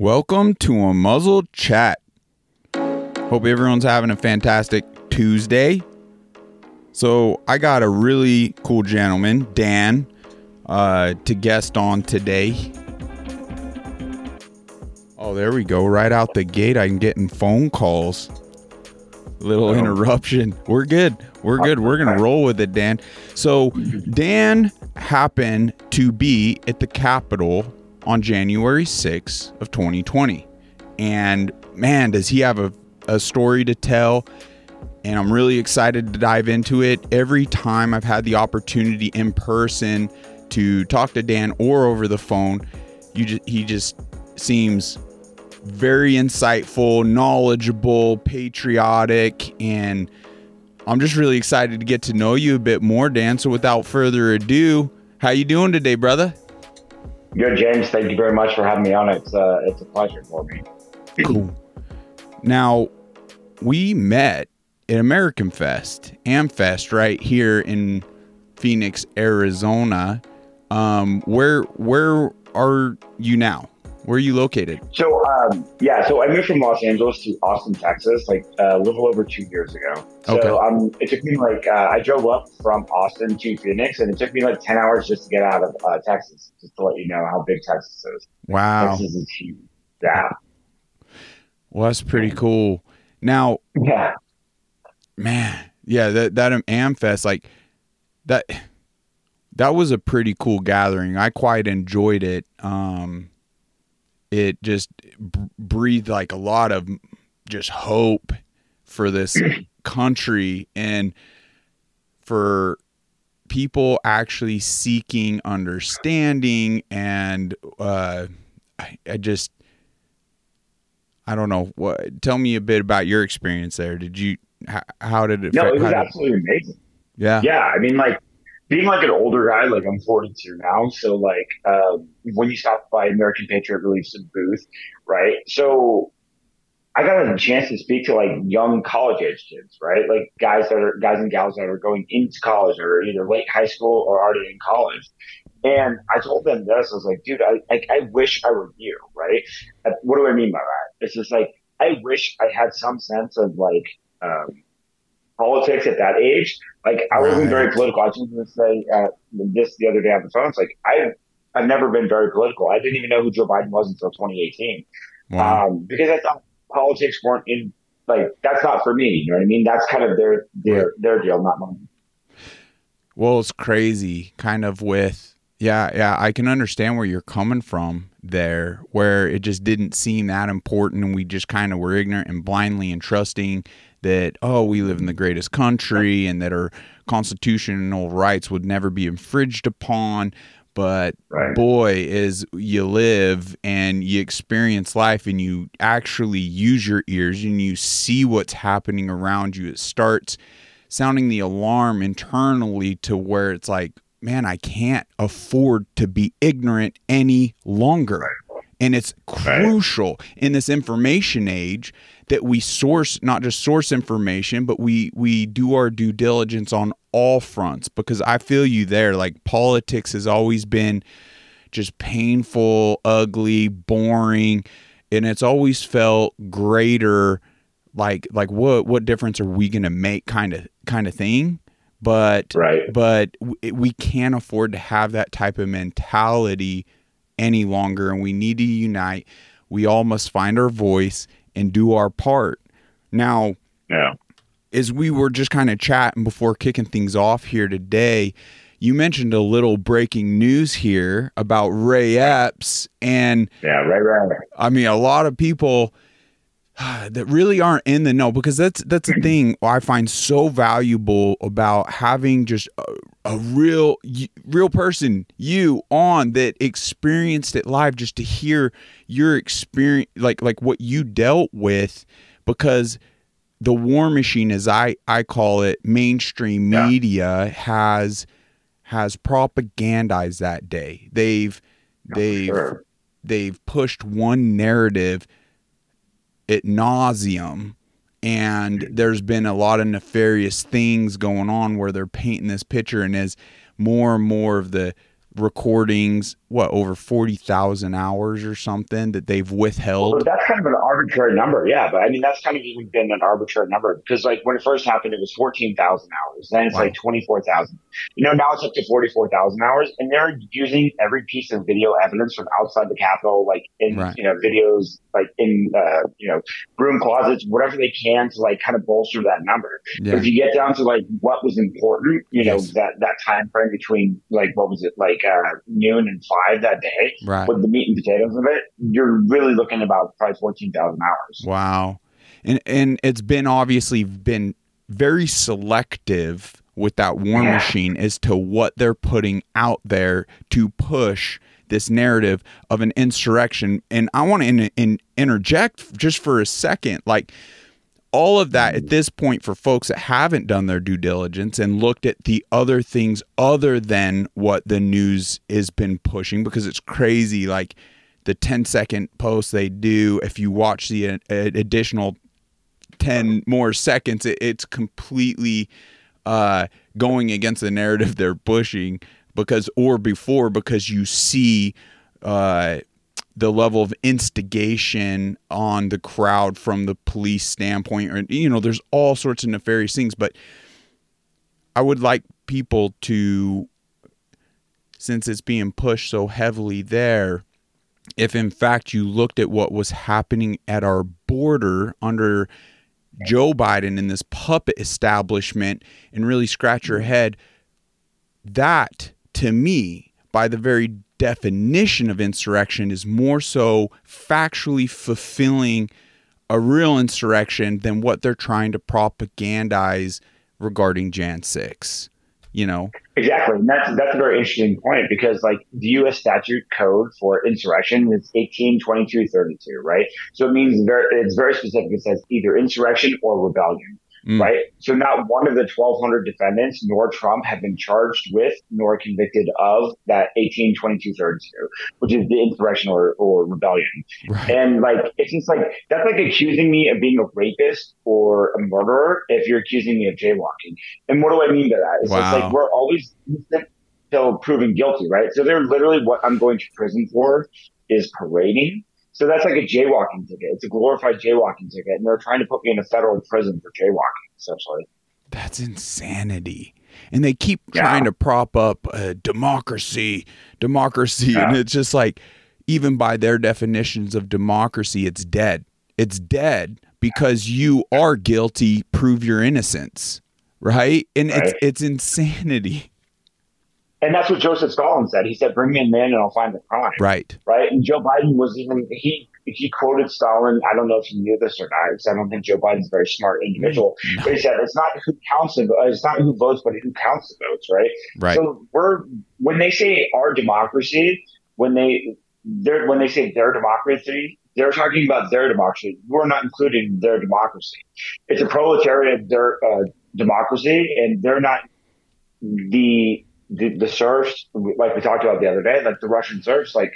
Welcome to a muzzle chat. Hope everyone's having a fantastic Tuesday. So, I got a really cool gentleman, Dan, uh, to guest on today. Oh, there we go. Right out the gate, I'm getting phone calls. Little interruption. We're good. We're good. We're going to roll with it, Dan. So, Dan happened to be at the Capitol on January 6th of 2020. And man, does he have a, a story to tell. And I'm really excited to dive into it. Every time I've had the opportunity in person to talk to Dan or over the phone, you just, he just seems very insightful, knowledgeable, patriotic, and I'm just really excited to get to know you a bit more, Dan. So without further ado, how you doing today, brother? Good, James. Thank you very much for having me on. It's uh, it's a pleasure for me. Cool. Now, we met at American Fest, Amfest, right here in Phoenix, Arizona. Um, where where are you now? Where are you located? So, um, yeah, so I moved from Los Angeles to Austin, Texas, like uh, a little over two years ago. So, Okay. um, it took me like uh, I drove up from Austin to Phoenix, and it took me like ten hours just to get out of uh, Texas. Just to let you know how big Texas is. Wow. Texas is huge. Yeah, Well, that's pretty cool. Now, yeah. man, yeah, that that Amfest, like that, that was a pretty cool gathering. I quite enjoyed it. Um, it just breathed like a lot of just hope for this country and for people actually seeking understanding and uh, I, I just I don't know what. Tell me a bit about your experience there. Did you? How, how did it? No, fa- it was did- absolutely amazing. yeah. Yeah, I mean, like being like an older guy, like I'm 42 now, so like um, when you stop by American Patriot Relief's booth, right? So I got a chance to speak to like young college age kids, right? Like guys that are guys and gals that are going into college or either late high school or already in college. And I told them this. I was like, dude, I like I wish I were you, right? Uh, What do I mean by that? It's just like I wish I had some sense of like um, politics at that age. Like I wasn't very political. I was just going to say uh, this the other day on the phone. It's like I I've never been very political. I didn't even know who Joe Biden was until 2018 Wow. um, because I thought politics weren't in like that's not for me. You know what I mean? That's kind of their their their deal, not mine. Well, it's crazy, kind of with yeah, yeah. I can understand where you're coming from there, where it just didn't seem that important, and we just kind of were ignorant and blindly and trusting that oh, we live in the greatest country and that our constitutional rights would never be infringed upon. But Right. boy, as you live and you experience life and you actually use your ears and you see what's happening around you, it starts sounding the alarm internally to where it's like, man, I can't afford to be ignorant any longer. And it's crucial in this information age that we source not just source information, but we we do our due diligence on all fronts because I feel you there. Like politics has always been just painful, ugly, boring, and it's always felt greater like like what what difference are we going to make kind of kind of thing but Right. but we can't afford to have that type of mentality any longer and we need to unite we all must find our voice and do our part now Yeah. as we were just kind of chatting before kicking things off here today, you mentioned a little breaking news here about Ray Epps. And Yeah. Right. Right. right. I mean, a lot of people that really aren't in the know because that's that's the thing I find so valuable about having just uh, a, real real person you on that experienced it live just to hear your experience like like what you dealt with because the war machine as I I call it mainstream Yeah. media has has propagandized that day they've they've Sure. they've pushed one narrative at nauseum and there's been a lot of nefarious things going on where they're painting this picture and as more and more of the recordings, what over forty thousand hours or something that they've withheld. Well, that's kind of an arbitrary number, yeah. But I mean, that's kind of even been an arbitrary number because, like, when it first happened, it was fourteen thousand hours. Then it's wow. like twenty four thousand. You know, now it's up to forty four thousand hours, and they're using every piece of video evidence from outside the Capitol, like in right. you know videos, like in uh, you know broom closets, whatever they can to like kind of bolster that number. Yeah. If you get down to like what was important, you know, that that time frame between like what was it like uh, noon and five that day right. with the meat and potatoes of it, you're really looking about probably 14,000 hours. Wow. And, and it's been obviously been very selective with that war yeah. machine as to what they're putting out there to push this narrative of an insurrection. And I want to in, in, interject just for a second. Like, all of that at this point for folks that haven't done their due diligence and looked at the other things other than what the news has been pushing because it's crazy like the 10 second post they do if you watch the uh, additional 10 more seconds it, it's completely uh, going against the narrative they're pushing because or before because you see uh, the level of instigation on the crowd from the police standpoint or you know there's all sorts of nefarious things but i would like people to since it's being pushed so heavily there if in fact you looked at what was happening at our border under Joe Biden in this puppet establishment and really scratch your mm-hmm. head that to me by the very definition of insurrection is more so factually fulfilling a real insurrection than what they're trying to propagandize regarding Jan 6 you know? Exactly and that's that's a very interesting point because like the u.s statute code for insurrection is 18 22 32 right? So it means very it's very specific. It says either insurrection or rebellion Mm. Right. So not one of the 1,200 defendants nor Trump have been charged with nor convicted of that 182232, which is the insurrection or, or rebellion. Right. And like, it's just like, that's like accusing me of being a rapist or a murderer if you're accusing me of jaywalking. And what do I mean by that? It's wow. like we're always still proven guilty, right? So they're literally what I'm going to prison for is parading so that's like a jaywalking ticket. It's a glorified jaywalking ticket, and they're trying to put me in a federal prison for jaywalking, essentially. That's insanity. And they keep yeah. trying to prop up uh, democracy, democracy, yeah. and it's just like, even by their definitions of democracy, it's dead. It's dead because you are guilty. Prove your innocence, right? And right. it's it's insanity. And that's what Joseph Stalin said. He said, "Bring me a man, and I'll find the crime." Right. Right. And Joe Biden was even he he quoted Stalin. I don't know if he knew this or not, because I don't think Joe Biden's a very smart individual. No. But he said, "It's not who counts the it's not who votes, but who counts the votes." Right. Right. So we're when they say our democracy, when they they're when they say their democracy, they're talking about their democracy. We're not including their democracy. It's a proletariat their uh, democracy, and they're not the the, the serfs, like we talked about the other day, like the Russian serfs, like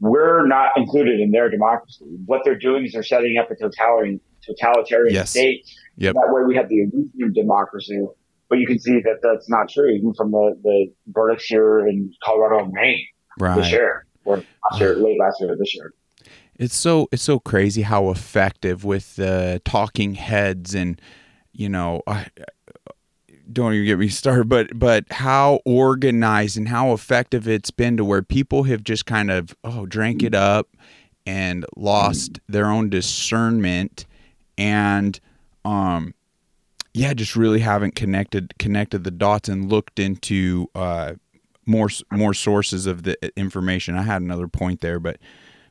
we're not included in their democracy. What they're doing is they're setting up a totalitarian totalitarian yes. state. Yep. That way we have the illusion democracy. But you can see that that's not true, even from the, the verdicts here in Colorado and Maine right. this year, or last year, late last year, this year. It's so it's so crazy how effective with the talking heads and you know I, don't even get me started, but but how organized and how effective it's been to where people have just kind of oh drank it up and lost their own discernment and um yeah just really haven't connected connected the dots and looked into uh more more sources of the information. I had another point there, but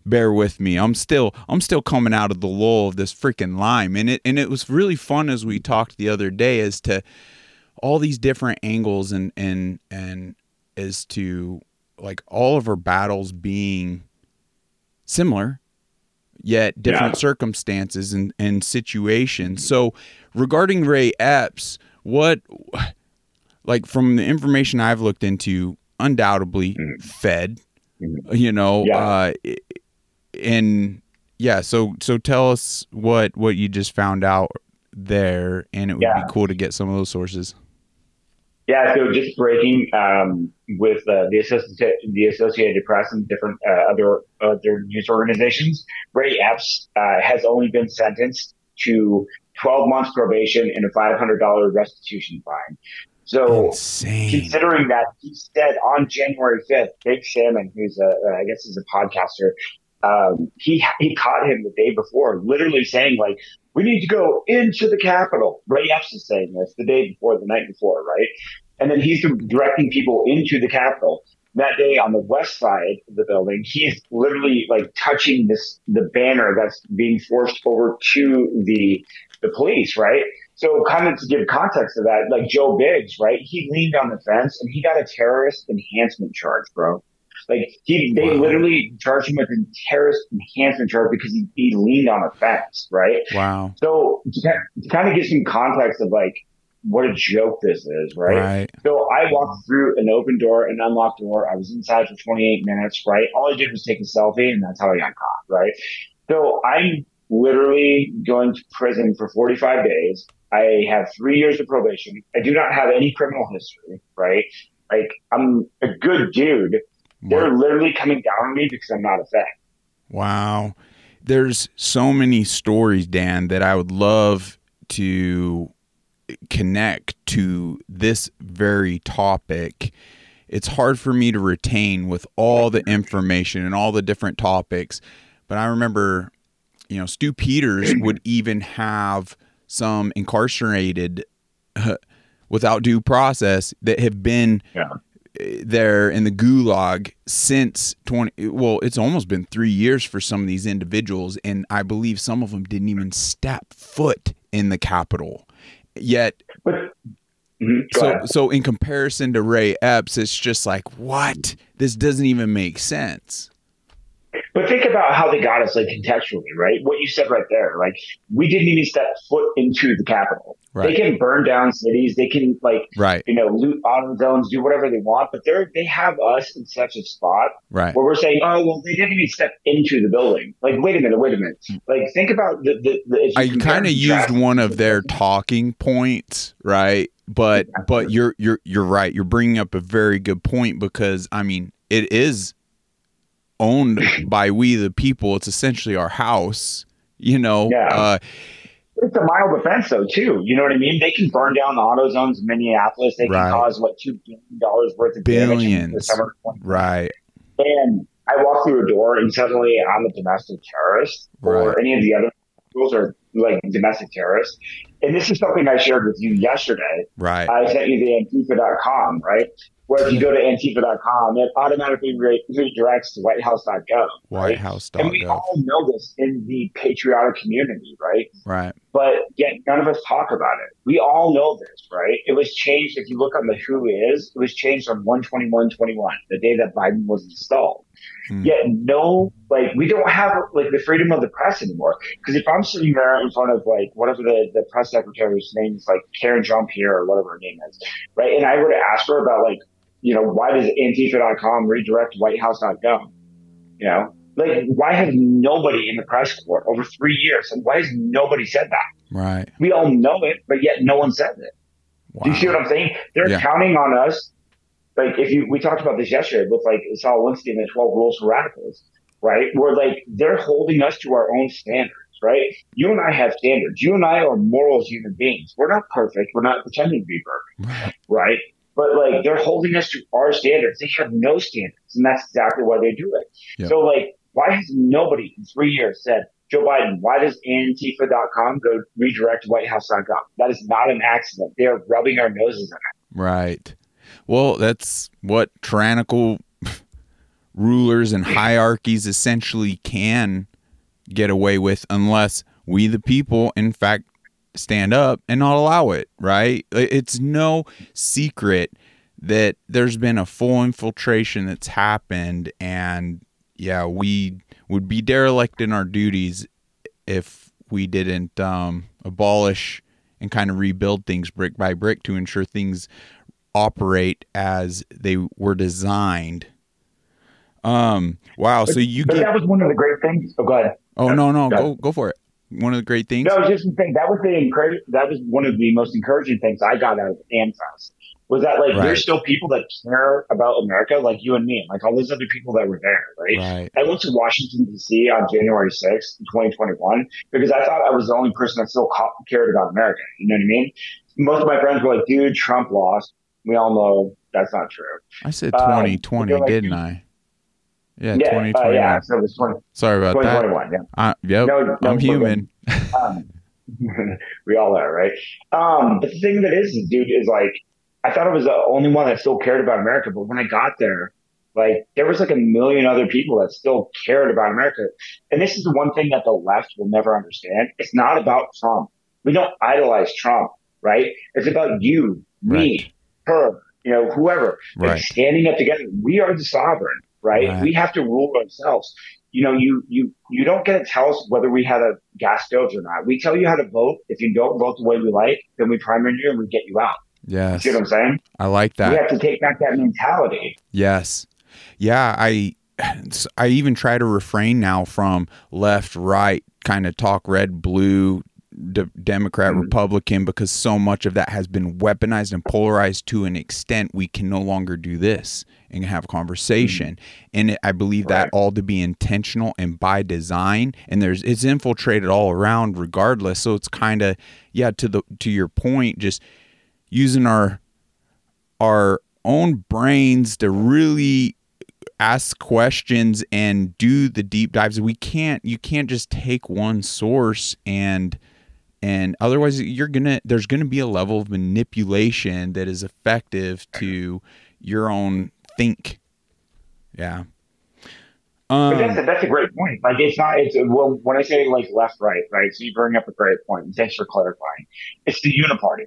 bear with me. I'm still I'm still coming out of the lull of this freaking lime, and it and it was really fun as we talked the other day as to all these different angles and and and as to like all of our battles being similar yet different yeah. circumstances and, and situations so regarding ray epps what like from the information i've looked into undoubtedly mm-hmm. fed mm-hmm. you know yeah. uh and yeah so so tell us what what you just found out there and it would yeah. be cool to get some of those sources Yeah, so just breaking um, with uh, the, Associated, the Associated Press and different uh, other other news organizations, Ray Epps uh, has only been sentenced to 12 months probation and a $500 restitution fine. So, Insane. considering that he said on January 5th, Big Salmon, who's a, I guess is a podcaster, um, he he caught him the day before, literally saying like, "We need to go into the Capitol." Ray Epps is saying this the day before, the night before, right? And then he's directing people into the Capitol. That day on the west side of the building, he's literally like touching this the banner that's being forced over to the the police, right? So kind of to give context to that, like Joe Biggs, right? He leaned on the fence and he got a terrorist enhancement charge, bro. Like he, they wow. literally charged him with a terrorist enhancement charge because he, he leaned on a fence, right? Wow. So to, to kind of give some context of like what a joke this is, right? Right. So I walked through an open door, an unlocked door. I was inside for 28 minutes, right? All I did was take a selfie, and that's how I got caught, right? So I'm literally going to prison for 45 days. I have three years of probation. I do not have any criminal history, right? Like I'm a good dude. They're literally coming down on me because I'm not a fag. Wow. There's so many stories, Dan, that I would love to connect to this very topic. It's hard for me to retain with all the information and all the different topics. But I remember, you know, Stew Peters would even have some incarcerated uh, without due process that have been yeah there in the gulag since 20 well it's almost been 3 years for some of these individuals and I believe some of them didn't even step foot in the Capitol yet but, mm-hmm, so ahead. so in comparison to Ray Epps it's just like what this doesn't even make sense but think about how they got us, like contextually, right? What you said right there, like we didn't even step foot into the Capitol. Right. They can burn down cities, they can like, right. you know, loot AutoZones, do whatever they want, but they're they have us in such a spot right. where we're saying, oh well, they didn't even step into the building. Like, wait a minute, wait a minute. Like, think about the the. the I kind of used one of their talking points, right? But but you're you're you're right. You're bringing up a very good point because I mean it is owned by we the people. It's essentially our house, you know. Yeah. Uh, it's a mild offense though, too. You know what I mean? They can burn down the AutoZones in Minneapolis. They can right. cause what two billion dollars worth of billions damage in the summer. Right. And I walk through a door, and suddenly I'm a domestic terrorist, right. or any of the other rules are like domestic terrorists. And this is something I shared with you yesterday. Right. I sent you the Antifa.com, right? Where if you go to Antifa.com, it automatically re- redirects to WhiteHouse.gov. Right? WhiteHouse.gov. And we all know this in the patriotic community, right? Right. But yet none of us talk about it. We all know this, right? It was changed. If you look on the Who is, it was changed on 12121, the day that Biden was installed. Mm. Yet no, like we don't have like the freedom of the press anymore. Because if I'm sitting there in front of like whatever the, the press secretary's name is, like Karine Jean-Pierre or whatever her name is, right? And I were to ask her about like, you know, why does Antifa.com redirect WhiteHouse.gov? You know, like why has nobody in the press corps over three years, and why has nobody said that? Right. We all know it, but yet no one says it. Wow. Do you see what I'm saying? They're yeah. counting on us like if you we talked about this yesterday with like Saul Alinsky and the 12 rules for radicals, right? Where like they're holding us to our own standards, right? You and I have standards. You and I are moral human beings. We're not perfect. We're not pretending to be perfect, right? But like they're holding us to our standards. They have no standards, and that's exactly why they do it. So like, why has nobody in three years said, Joe Biden, why does Antifa.com go redirect to WhiteHouse.gov? That is not an accident. They are rubbing our noses in it. Right. Well, that's what tyrannical rulers and hierarchies essentially can get away with unless we, the people, in fact, stand up and not allow it, right? It's no secret that there's been a full infiltration that's happened. And yeah, we would be derelict in our duties if we didn't um, abolish and kind of rebuild things brick by brick to ensure things operate as they were designed. Um. Wow. But, so you but get that was one of the great things. Oh, go ahead. Oh no no go go for it. One of the great things. No, just saying that was the encourage. That was one of the most encouraging things I got out of AmFest. was that like Right. there's still people that care about America, like you and me, like all those other people that were there, right? Right. I went to Washington D.C. on January sixth, 2021, because I thought I was the only person that still cared about America. You know what I mean? Most of my friends were like, "Dude, Trump lost." We all know that's not true. I said Um, 2020, they're like- didn't I? Yeah, yeah, uh, 2021. yeah. So it was 20, Sorry about that. 2021. Yeah. I, yep, No, no, I'm human. Um, we all are, right? Um, but the thing that is, dude, is like, I thought I was the only one that still cared about America, but when I got there, like, there was like a million other people that still cared about America. And this is the one thing that the left will never understand. It's not about Trump. We don't idolize Trump, right? It's about you, me, Right. her, you know, whoever. Like, Right. standing up together. We are the sovereign, right? Right. We have to rule ourselves you know, you, you, you don't get to tell us whether we had a gas stoves or not. We tell you how to vote. If you don't vote the way we like, then we primary you and we get you out. Yes. See what I'm saying? I like that. We have to take back that mentality. Yes. Yeah, I I even try to refrain now from left, right, kind of talk red, blue, de- Democrat, Mhm. Republican because so much of that has been weaponized and polarized to an extent we can no longer do this and have a conversation. Mm. And it, I believe that all to be intentional and by design and there's it's infiltrated all around regardless. So it's kind of yeah, to the to your point just using our our own brains to really ask questions and do the deep dives we can't you can't just take one source and and otherwise you're gonna there's gonna be a level of manipulation that is effective to your own think yeah But that's um a, that's a great point. Like it's not, it's, well, when I say like left, right, right. So you bring up a great point. Thanks for clarifying. It's the uniparty.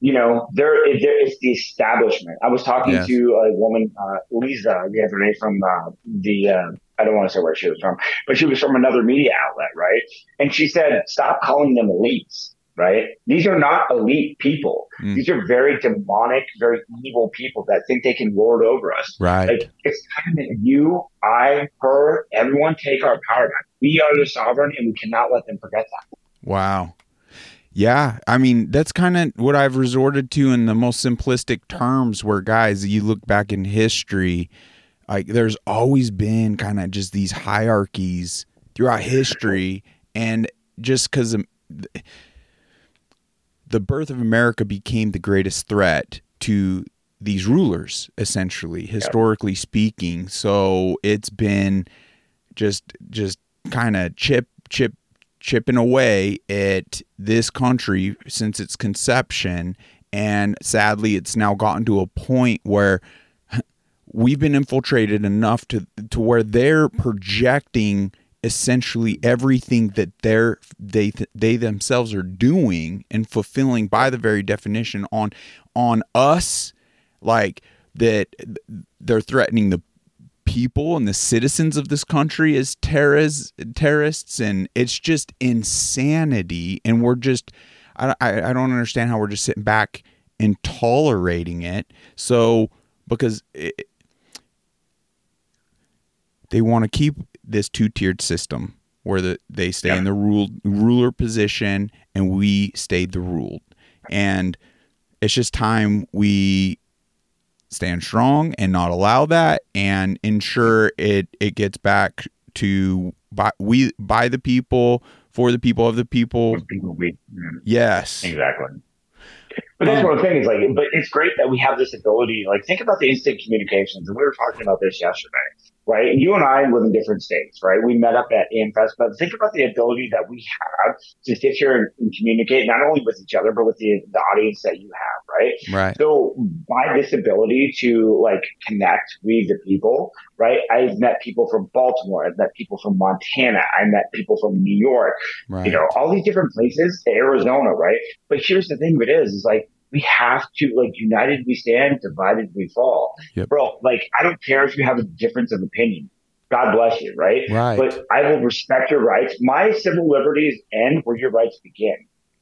You know, there, it- there it's the establishment. I was talking Yes. to a woman, uh, Lisa, the other day from, uh, the, uh, I don't want to say where she was from, but she was from another media outlet, right? And she said, stop calling them elites, right? These are not elite people. Mm. These are very demonic, very evil people that think they can lord over us. right Like it's time that you, I, her, everyone take our power back. We are the sovereign, and we cannot let them forget that. Wow. Yeah, I mean that's kind of what I've resorted to in the most simplistic terms. Where guys, you look back in history, like there's always been kind of just these hierarchies throughout history, and just because the birth of America became the greatest threat to these rulers, essentially, historically speaking. So it's been just just kind of chip chip chipping away at this country since its conception and sadly it's now gotten to a point where we've been infiltrated enough to to where they're projecting essentially everything that they're they they themselves are doing and fulfilling by the very definition on on us like that they're threatening the people and the citizens of this country as terrorists terrorists. And it's just insanity. And we're just I, I, I don't understand how we're just sitting back and tolerating it. So because it, they want to keep this two-tiered system where the, they stay Yeah. in the rule, ruler position and we stayed the ruled and it's just time we stand strong and not allow that and ensure it it gets back to by we by the people for the people of the people People we, mm-hmm. yes exactly. But that's um, what I'm saying is like, but it's great that we have this ability. Like, think about the instant communications, and we were talking about this yesterday, right? And you and I live in different states, right? We met up at AmFest, but think about the ability that we have to sit here and, and communicate not only with each other, but with the, the audience that you have, right? right So by this ability to like connect with the people, right? I've met people from Baltimore. I've met people from Montana. I met people from New York, right you know, all these different places, Arizona, right? But here's the thing of it is, is like, we have to, like, united we stand, divided we fall. Yep. Bro, like, I don't care if you have a difference of opinion. God bless you, right? right But I will respect your rights. My civil liberties end where your rights begin.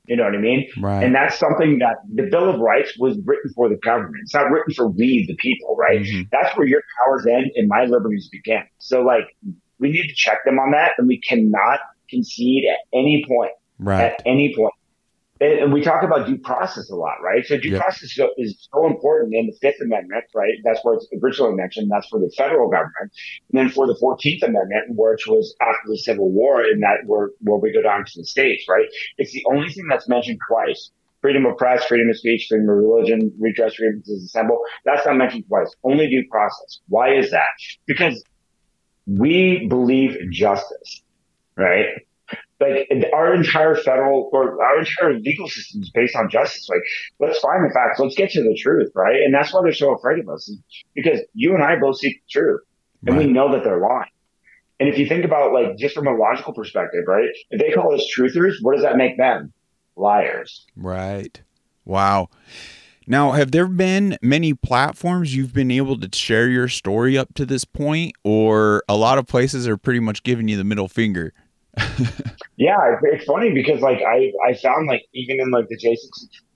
You know what I mean? right And that's something that the Bill of Rights was written for the government. It's not written for we, the people, right? Mhm. That's where your powers end and my liberties begin. So like, we need to check them on that and we cannot concede at any point, right at any point. And we talk about due process a lot, right? So due yep. process is so important in the Fifth Amendment, right? That's where it's originally mentioned. That's for the federal government. And then for the Fourteenth Amendment, which was after the Civil War, in that where where we go down to the states, right? It's the only thing that's mentioned twice. Freedom of press, freedom of speech, freedom of religion, redress, freedom to assemble. That's not mentioned twice. Only due process. Why is that? Because we believe in justice, right? Like our entire federal or our entire legal system is based on justice. Like, let's find the facts. Let's get to the truth, right? And that's why they're so afraid of us, because you and I both seek the truth, and right. we know that they're lying. And if you think about like just from a logical perspective, right? If they call us truthers, what does that make them? Liars. Right. Wow. Now, have there been many platforms you've been able to share your story up to this point, or a lot of places are pretty much giving you the middle finger? Yeah, it's funny because like I I found like even in like the J6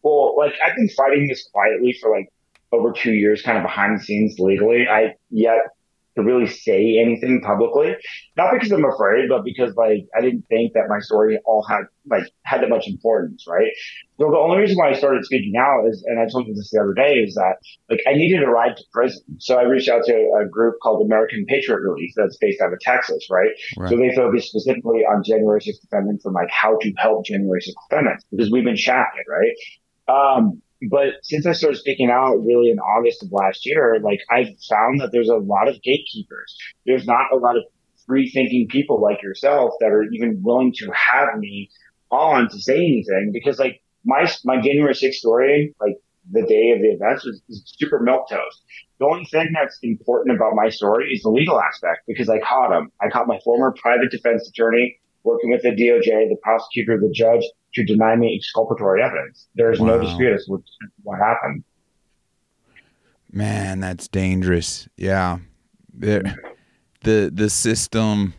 well like I've been fighting this quietly for like over two years, kind of behind the scenes legally. I yet to really say anything publicly. Not because I'm afraid, but because like I didn't think that my story all had like had that much importance, right? So the only reason why I started speaking out is, and I told you this the other day, is that like I needed a ride to prison. So I reached out to a group called American Patriot Relief that's based out of Texas, right? right. So they focus specifically on January 6th defendants and like how to help January 6th defendants because we've been shafted, right? Um, but since I started speaking out really in August of last year, like I've found that there's a lot of gatekeepers. There's not a lot of free thinking people like yourself that are even willing to have me on to say anything because like my, my January 6th story, like the day of the events was, was super milk toast. The only thing that's important about my story is the legal aspect because I caught him. I caught my former private defense attorney working with the DOJ, the prosecutor, the judge, to deny me exculpatory evidence. There is wow. no dispute as to what happened. Man, that's dangerous. Yeah. The, the the system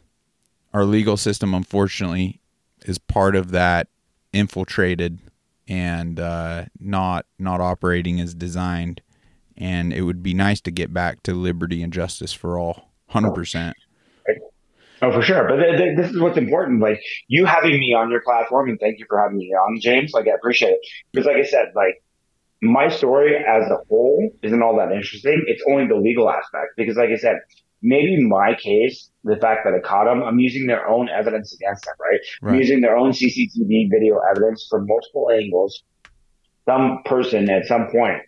our legal system unfortunately is part of that infiltrated and uh, not not operating as designed and it would be nice to get back to liberty and justice for all 100% Oh, for sure. But th- th- this is what's important. Like you having me on your platform, and thank you for having me on, James. Like I appreciate it because, like I said, like my story as a whole isn't all that interesting. It's only the legal aspect because, like I said, maybe my case, the fact that I caught them, I'm using their own evidence against them, right? right. I'm using their own CCTV video evidence from multiple angles. Some person at some point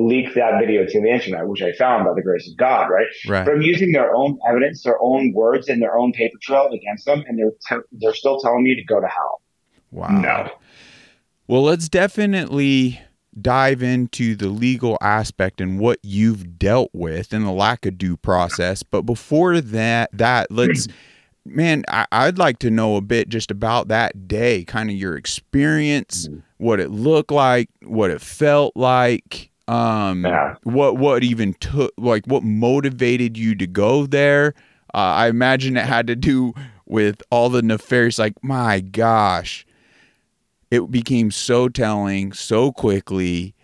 leak that video to the internet, which I found by the grace of God, right? Right. From using their own evidence, their own words, and their own paper trail against them, and they're they're still telling me to go to hell. Wow. No. Well, let's definitely dive into the legal aspect and what you've dealt with and the lack of due process. But before that, that let's. man, I, would like to know a bit just about that day, kind of your experience, mm-hmm. what it looked like, what it felt like, um, yeah. what what even took like what motivated you to go there? Uh, I imagine it had to do with all the nefarious. Like my gosh, it became so telling so quickly.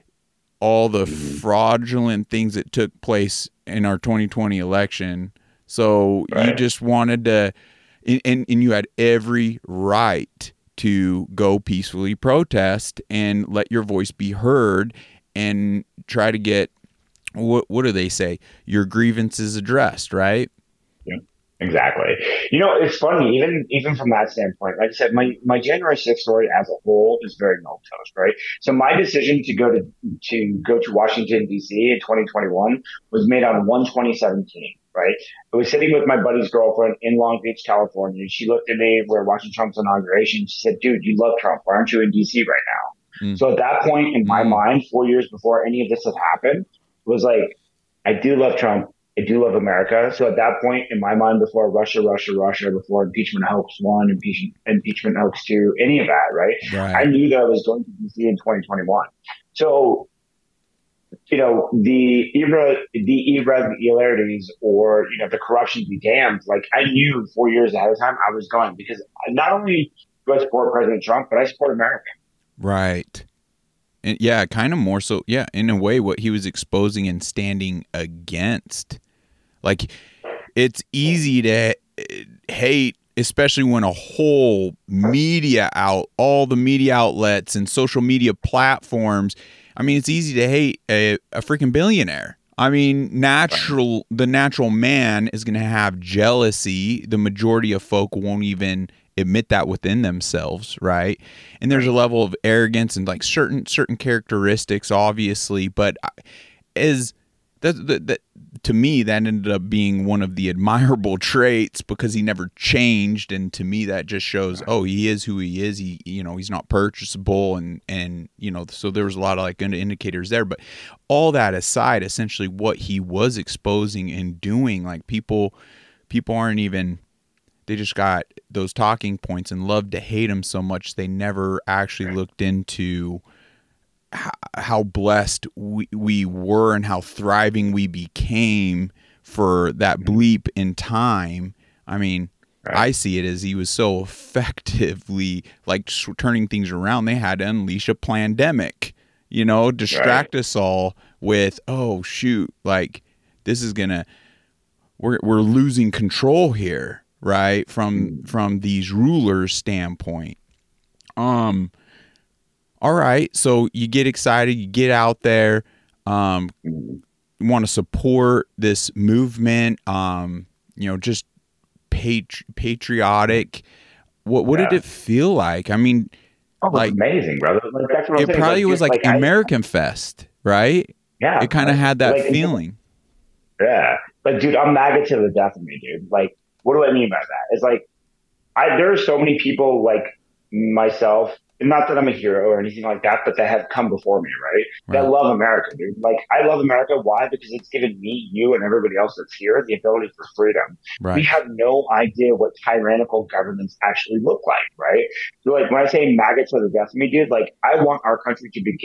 All the mm-hmm. fraudulent things that took place in our 2020 election. So right. you just wanted to, and, and, and you had every right to go peacefully protest and let your voice be heard and try to get what what do they say your grievances addressed right yeah exactly you know it's funny even even from that standpoint like i said my my january 6th story as a whole is very milquetoast right so my decision to go to to go to washington dc in 2021 was made on 1 2017 right? I was sitting with my buddy's girlfriend in Long Beach, California. She looked at me, we are watching Trump's inauguration. She said, dude, you love Trump. Why aren't you in DC right now? Mm. So at that point in my mm. mind, four years before any of this had happened, was like, I do love Trump. I do love America. So at that point in my mind, before Russia, Russia, Russia, before impeachment hoax one, impeachment, impeachment hoax two, any of that, right? right? I knew that I was going to DC in 2021. So, you know, the irre- the irregularities or, you know, the corruption be damned. Like I knew four years ahead of time I was going because not only do I support President Trump, but I support America. Right. And yeah, kind of more so. Yeah, in a way, what he was exposing and standing against. Like, it's easy to uh, hate especially when a whole media out, all the media outlets and social media platforms. I mean, it's easy to hate a, a freaking billionaire. I mean, natural the natural man is going to have jealousy. The majority of folk won't even admit that within themselves, right? And there's a level of arrogance and like certain certain characteristics, obviously, but as that, that, that to me that ended up being one of the admirable traits because he never changed and to me that just shows oh he is who he is. He you know he's not purchasable and and you know so there was a lot of like indicators there but all that aside essentially what he was exposing and doing like people people aren't even they just got those talking points and loved to hate him so much they never actually looked into how blessed we, we were and how thriving we became for that mm-hmm. bleep in time. I mean, right. I see it as he was so effectively like turning things around. They had to unleash a pandemic, you know, distract right. us all with, oh shoot, like this is gonna we're we're losing control here, right? From mm. from these rulers' standpoint. Um all right, so you get excited, you get out there, um, want to support this movement, um, you know, just patri- patriotic. What what yeah. did it feel like? I mean, oh, like amazing, brother. Like, it saying. probably like, was like, like American I, Fest, right? Yeah, it kind of had that feeling. Yeah, like dude, I'm MAGA to the death of me, dude. Like, what do I mean by that? It's like, I there are so many people like myself not that I'm a hero or anything like that, but that have come before me, right? right? That love America, dude. Like I love America. Why? Because it's given me, you, and everybody else that's here the ability for freedom. Right. We have no idea what tyrannical governments actually look like, right? So like when I say maggots to the death of me, dude, like I want our country to be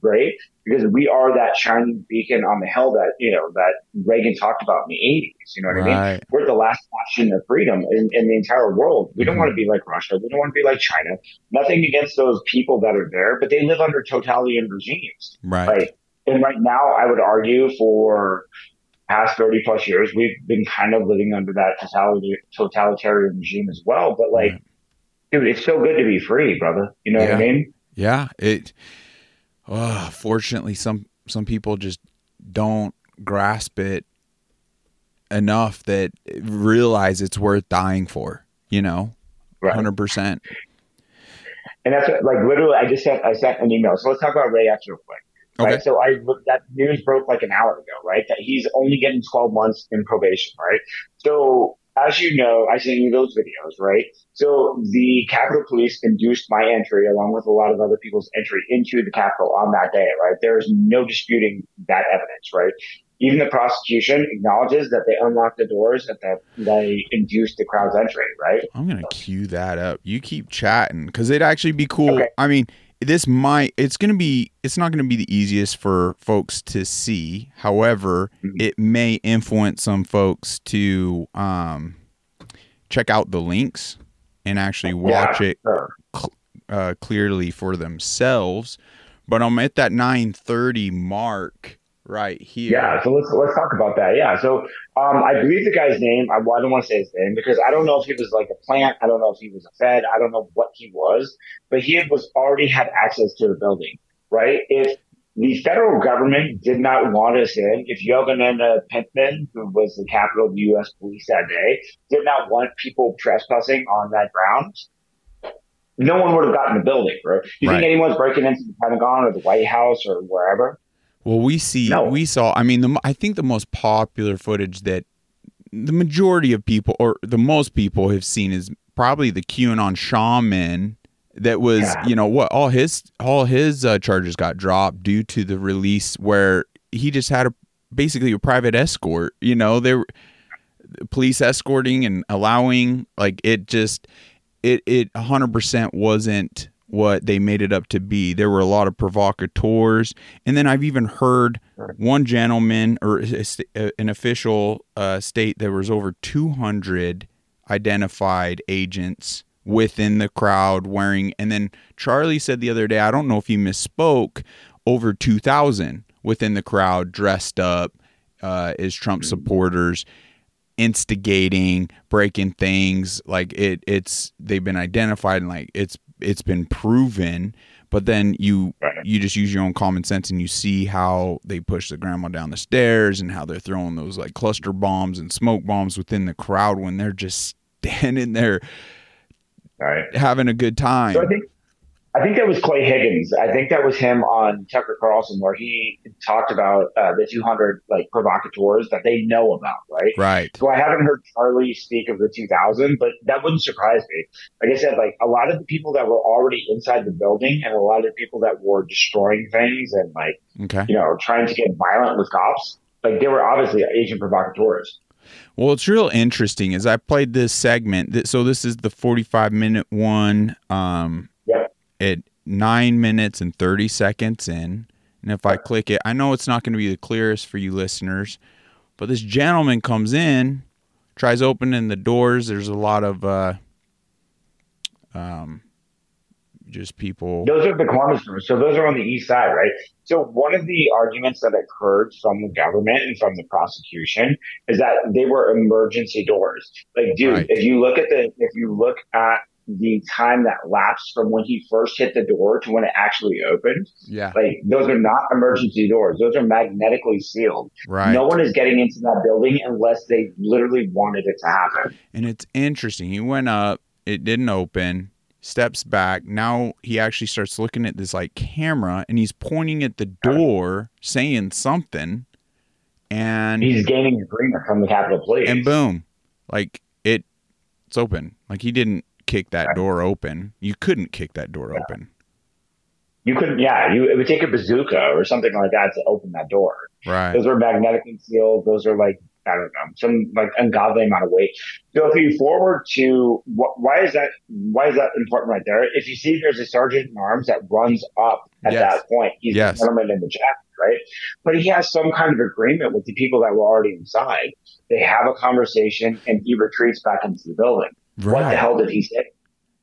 great because we are that shining beacon on the hill that you know that Reagan talked about in the 80s. You know what right. I mean? We're the last bastion of freedom in, in the entire world. We mm-hmm. don't want to be like Russia. We don't want to be like China. Nothing against those people that are there, but they live under totalitarian regimes. Right. Right. And right now, I would argue for past 30 plus years, we've been kind of living under that totalitarian regime as well. But like, right. dude, it's so good to be free, brother. You know yeah. what I mean? Yeah. It, oh, fortunately, some, some people just don't grasp it enough that realize it's worth dying for, you know, right. 100%. And that's what, like literally, I just sent I sent an email. So let's talk about Ray Epps real quick. Right. Okay. So I that news broke like an hour ago, right? That he's only getting 12 months in probation, right? So as you know, I sent you those videos, right? So the Capitol Police induced my entry along with a lot of other people's entry into the Capitol on that day, right? There is no disputing that evidence, right? Even the prosecution acknowledges that they unlocked the doors and that they induced the crowd's entry, right? I'm gonna cue that up. You keep chatting because it'd actually be cool. Okay. I mean, this might it's gonna be it's not gonna be the easiest for folks to see. However, mm-hmm. it may influence some folks to um, check out the links and actually watch yeah, it sure. cl- uh, clearly for themselves. But I'm at that 9:30 mark right here. Yeah, so let's let's talk about that. Yeah, so um, I believe the guy's name. I, well, I don't want to say his name because I don't know if he was like a plant. I don't know if he was a Fed. I don't know what he was, but he was already had access to the building, right? If the federal government did not want us in, if Yogananda Pittman, who was the capital of the U.S. police that day, did not want people trespassing on that ground, no one would have gotten the building, bro. You right. think anyone's breaking into the Pentagon or the White House or wherever? Well, we see, no. we saw. I mean, the I think the most popular footage that the majority of people, or the most people, have seen is probably the QAnon shaman. That was, yeah. you know, what all his all his uh, charges got dropped due to the release where he just had a basically a private escort. You know, there police escorting and allowing like it just it it 100% wasn't what they made it up to be. There were a lot of provocateurs, and then I've even heard one gentleman or an official uh, state there was over 200 identified agents within the crowd wearing. And then Charlie said the other day, I don't know if he misspoke, over 2,000 within the crowd dressed up uh, as Trump supporters. instigating, breaking things. Like it, it's they've been identified and like it's it's been proven. But then you Right. you just use your own common sense and you see how they push the grandma down the stairs and how they're throwing those like cluster bombs and smoke bombs within the crowd when they're just standing there right. having a good time. So I think I think that was Clay Higgins. I think that was him on Tucker Carlson, where he talked about uh, the 200 like provocateurs that they know about, right? Right. So I haven't heard Charlie speak of the 2000, but that wouldn't surprise me. Like I said, like a lot of the people that were already inside the building and a lot of the people that were destroying things and like, Okay. you know, trying to get violent with cops, like they were obviously agent provocateurs. Well, it's real interesting as I played this segment. So this is the 45 minute one. Um, Yep. At nine minutes and 30 seconds in. And if I click it, I know it's not going to be the clearest for you listeners, but this gentleman comes in, tries opening the doors. There's a lot of, uh, um, just people. Those are the doors. So those are on the east side, right? So one of the arguments that occurred from the government and from the prosecution is that they were emergency doors. Like, dude, Right. if you look at the, if you look at the time that lapsed from when he first hit the door to when it actually opened, Yeah. like those are not emergency doors. Those are magnetically sealed. Right. No one is getting into that building unless they literally wanted it to happen. And it's interesting. He went up, it didn't open, steps back. Now he actually starts looking at this like camera and he's pointing at the door saying something and He's gaining agreement from the Capitol Police. and boom. Like it it's open. Like he didn't kick that Right. door open. You couldn't kick that door Yeah. open. You couldn't, yeah, you, it would take a bazooka or something like that to open that door. Right. Those are magnetically sealed. Those are like, I don't know, some like ungodly amount of weight. So if you forward to wh- why is that, why is that important right there? If you see there's a sergeant in arms that runs up at Yes. that point, he's Yes. the gentleman in the jacket, right? But he has some kind of agreement with the people that were already inside. They have a conversation and he retreats back into the building. What the hell did he say?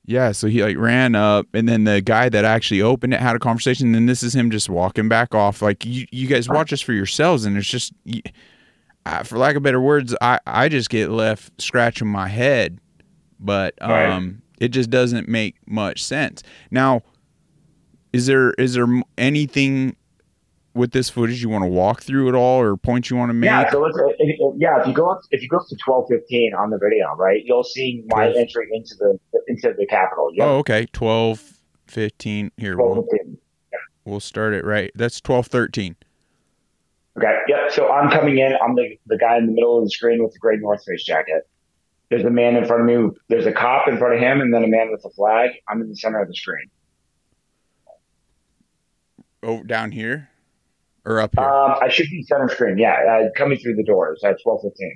Yeah, so he like ran up, and then the guy that actually opened it had a conversation. And then this is him just walking back off. Like you, you guys watch this for yourselves, and it's just, uh, for lack of better words, I I just get left scratching my head, but um, Right. it just doesn't make much sense. Now, is there is there anything with this footage you want to walk through at all, or points you want to make? Yeah, so let's, if, yeah, if you go up, if you go up to twelve fifteen on the video, right, you'll see my 12. entry into the into the Capitol. Yep. Oh, okay, 12, 15. Here, 12, we'll, 15. we'll start it right. That's twelve, thirteen. Okay. Yep. So I'm coming in. I'm the the guy in the middle of the screen with the gray North Face jacket. There's a man in front of me. There's a cop in front of him, and then a man with a flag. I'm in the center of the screen. Oh, down here or up here? Um, I should be center screen. Yeah, uh, coming through the doors at twelve fifteen.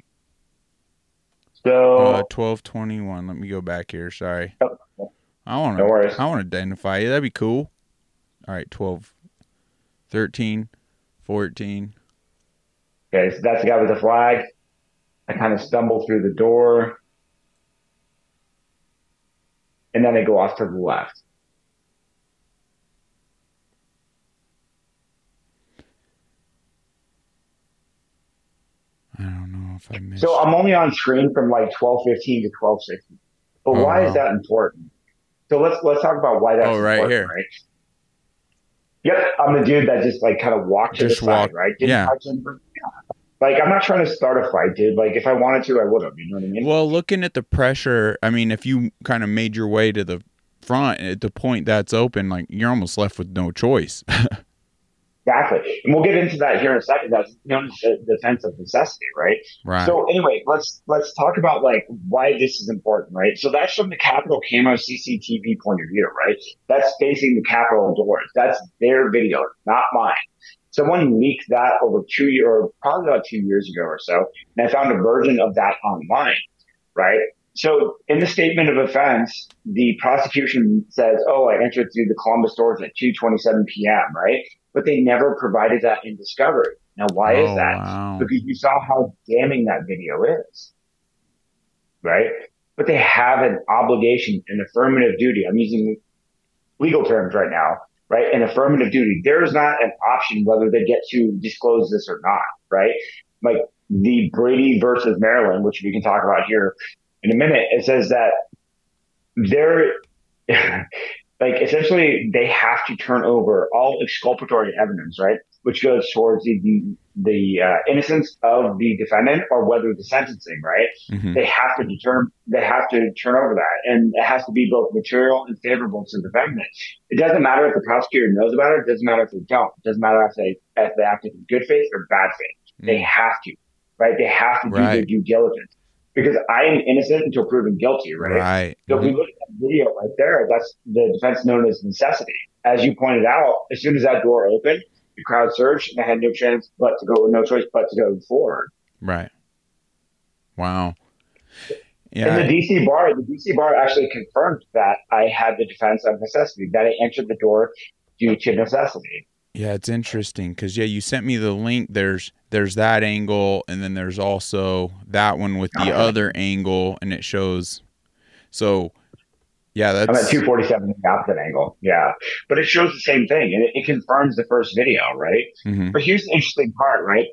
So Uh, twelve twenty one. Let me go back here. Sorry. Oh, I want no to. worries. I want to identify you. That'd be cool. All right, 12, 13, 14. Okay, so that's the guy with the flag. I kind of stumble through the door. And then I go off to the left. I don't know if I missed. So I'm only on screen from like 1215 to 1260. But why Oh. is that important? So let's let's talk about why that's Oh, right important, here. right? Yep, I'm the dude that just like kind of walked to Just the side, walk- right? Didn't yeah. touch him. Yeah. Like I'm not trying to start a fight, dude. Like if I wanted to, I would have. You know what I mean? well, looking at the pressure, I mean, if you kind of made your way to the front at the point that's open, like you're almost left with no choice. Exactly. And we'll get into that here in a second. That's known as the defense of necessity, right? right. So anyway, let's let's talk about like why this is important, right? So that's from the Capitol Camo CCTV point of view, right? That's facing the Capitol doors. That's their video, not mine. Someone leaked that over two year, or probably about two years ago or so, and I found a version of that online, right? So in the statement of offense, the prosecution says, "Oh, I entered through the Columbus doors at 2:27 p.m." Right? But they never provided that in discovery. Now, why oh, is that? Wow. because you saw how damning that video is. Right? But they have an obligation, an affirmative duty. I'm using legal terms right now, right? An affirmative duty. There is not an option whether they get to disclose this or not, right? Like the Brady versus Maryland, which we can talk about here in a minute, it says that they're like essentially they have to turn over all exculpatory evidence, right? Which goes towards the the uh, innocence of the defendant or whether the sentencing, right? Mm-hmm. They have to determine, they have to turn over that. And it has to be both material and favorable to the defendant. It doesn't matter if the prosecutor knows about it. It doesn't matter if they don't. It doesn't matter if they, if they act in good faith or bad faith. Mm-hmm. They have to, right? They have to do right. their due diligence because I am innocent until proven guilty, right? Right. So if we look at that video right there, that's the defense known as necessity. As you pointed out, as soon as that door opened, the crowd surged and I had no chance but to go, no choice but to go forward. Right. Wow. Yeah. And the DC bar, the DC bar actually confirmed that I had the defense of necessity, that I entered the door due to necessity. Yeah, it's interesting because yeah, you sent me the link. There's there's that angle, and then there's also that one with the other angle, and it shows. So, yeah, that's I'm at 247 the opposite angle. Yeah, but it shows the same thing, and it, it confirms the first video, right? Mm-hmm. But here's the interesting part, right?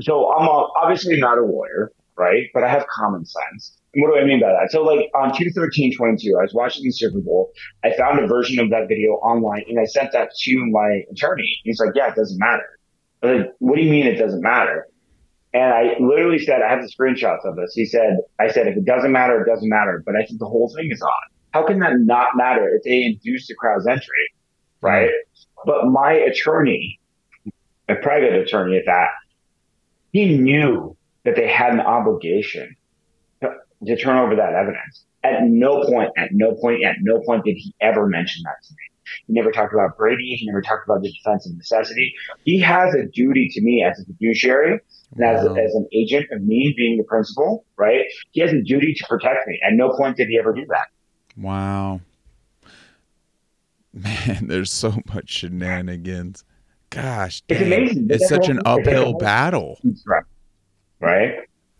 So I'm a, obviously not a lawyer, right? But I have common sense. What do I mean by that? So like on 21322, I was watching the Super Bowl. I found a version of that video online and I sent that to my attorney. He's like, yeah, it doesn't matter. I was like, what do you mean it doesn't matter? And I literally said, I have the screenshots of this. He said, I said, if it doesn't matter, it doesn't matter. But I think the whole thing is on. How can that not matter if they induce the crowd's entry? Right. But my attorney, a private attorney at that, he knew that they had an obligation to, turn over that evidence. At no point, at no point, at no point did he ever mention that to me. He never talked about Brady. He never talked about the defense of necessity. He has a duty to me as a fiduciary and as, wow. as an agent of me being the principal, right? He has a duty to protect me. At no point did he ever do that. Wow. Man, there's so much shenanigans. Gosh, dang. amazing. It's such an uphill battle. Right?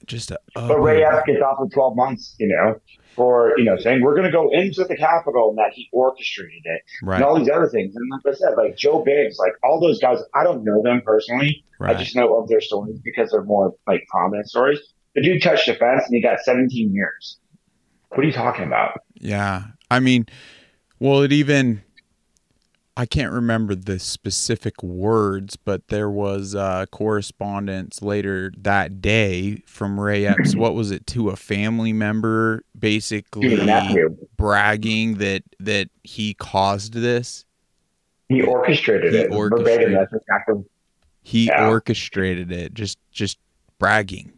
Just a. But Ray Epps gets off for 12 months, you know, for, you know, saying we're going to go into the Capitol and that he orchestrated it right. and all these other things. And like I said, like Joe Biggs, like all those guys, I don't know them personally. Right. I just know of their stories because they're more like prominent stories. The dude touched the fence and he got 17 years. What are you talking about? Yeah. I mean, well, it even I can't remember the specific words, but there was uh, correspondence later that day from Ray Epps. what was it to a family member, basically bragging that that he caused this? He orchestrated he it. Orchestrated, exactly. He yeah. orchestrated it. Just just bragging,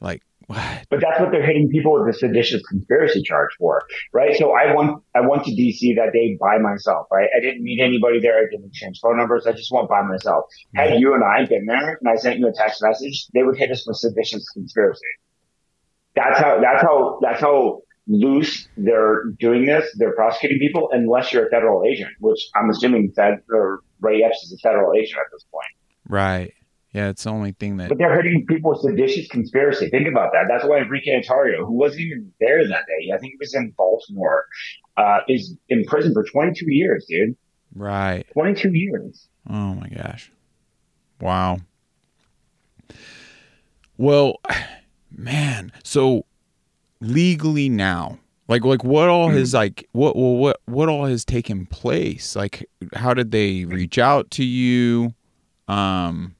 like what? But that's what they're hitting people with the seditious conspiracy charge for, right? So I went, I went to DC that day by myself, right? I didn't meet anybody there. I didn't change phone numbers. I just went by myself. Had you and I been there and I sent you a text message, they would hit us with seditious conspiracy. That's how, that's how, that's how loose they're doing this. They're prosecuting people unless you're a federal agent, which I'm assuming Fed or Ray Epps is a federal agent at this point. Right. Yeah, it's the only thing that. But they're hurting people with seditious conspiracy. Think about that. That's why Enrique Tarrio, who wasn't even there that day, I think he was in Baltimore, uh, is in prison for 22 years, dude. Right. 22 years. Oh my gosh. Wow. Well, man, so legally now, like like what all has like what well, what what all has taken place? Like how did they reach out to you? Um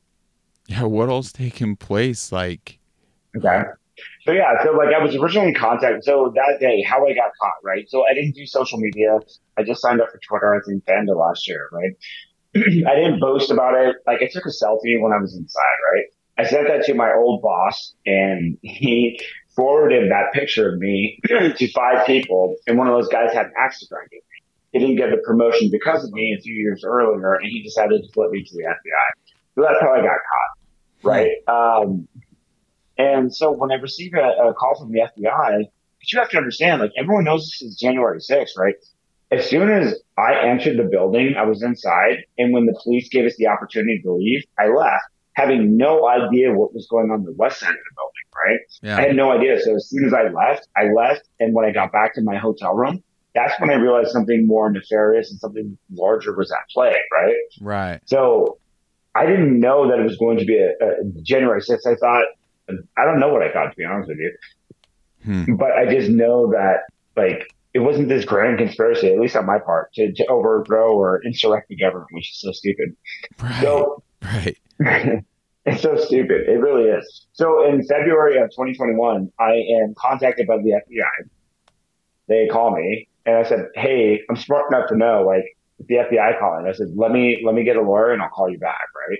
yeah, what else taking place? Like, okay. So yeah, so like I was originally in contact. So that day, how I got caught, right? So I didn't do social media. I just signed up for Twitter. I think end last year, right? I didn't boast about it. Like I took a selfie when I was inside, right? I sent that to my old boss, and he forwarded that picture of me to five people, and one of those guys had an axe to grind. He didn't get the promotion because of me a few years earlier, and he decided to flip me to the FBI. So that's how I got caught right? Um, and so when I received a, a, call from the FBI, but you have to understand, like everyone knows this is January 6th, right? As soon as I entered the building, I was inside, and when the police gave us the opportunity to leave, I left, having no idea what was going on the west side of the building, right? Yeah. I had no idea. So as soon as I left, I left, and when I got back to my hotel room, that's when I realized something more nefarious and something larger was at play, right? Right. So I didn't know that it was going to be a, a January 6th. I thought I don't know what I thought to be honest with you, Hmm. but I just know that like it wasn't this grand conspiracy, at least on my part, to, to overthrow or insurrect the government, which is so stupid. Right. So right. it's so stupid. It really is. So in February of 2021, I am contacted by the FBI. They call me and I said, Hey, I'm smart enough to know, like, the FBI calling. I said, let me, let me get a lawyer and I'll call you back. Right.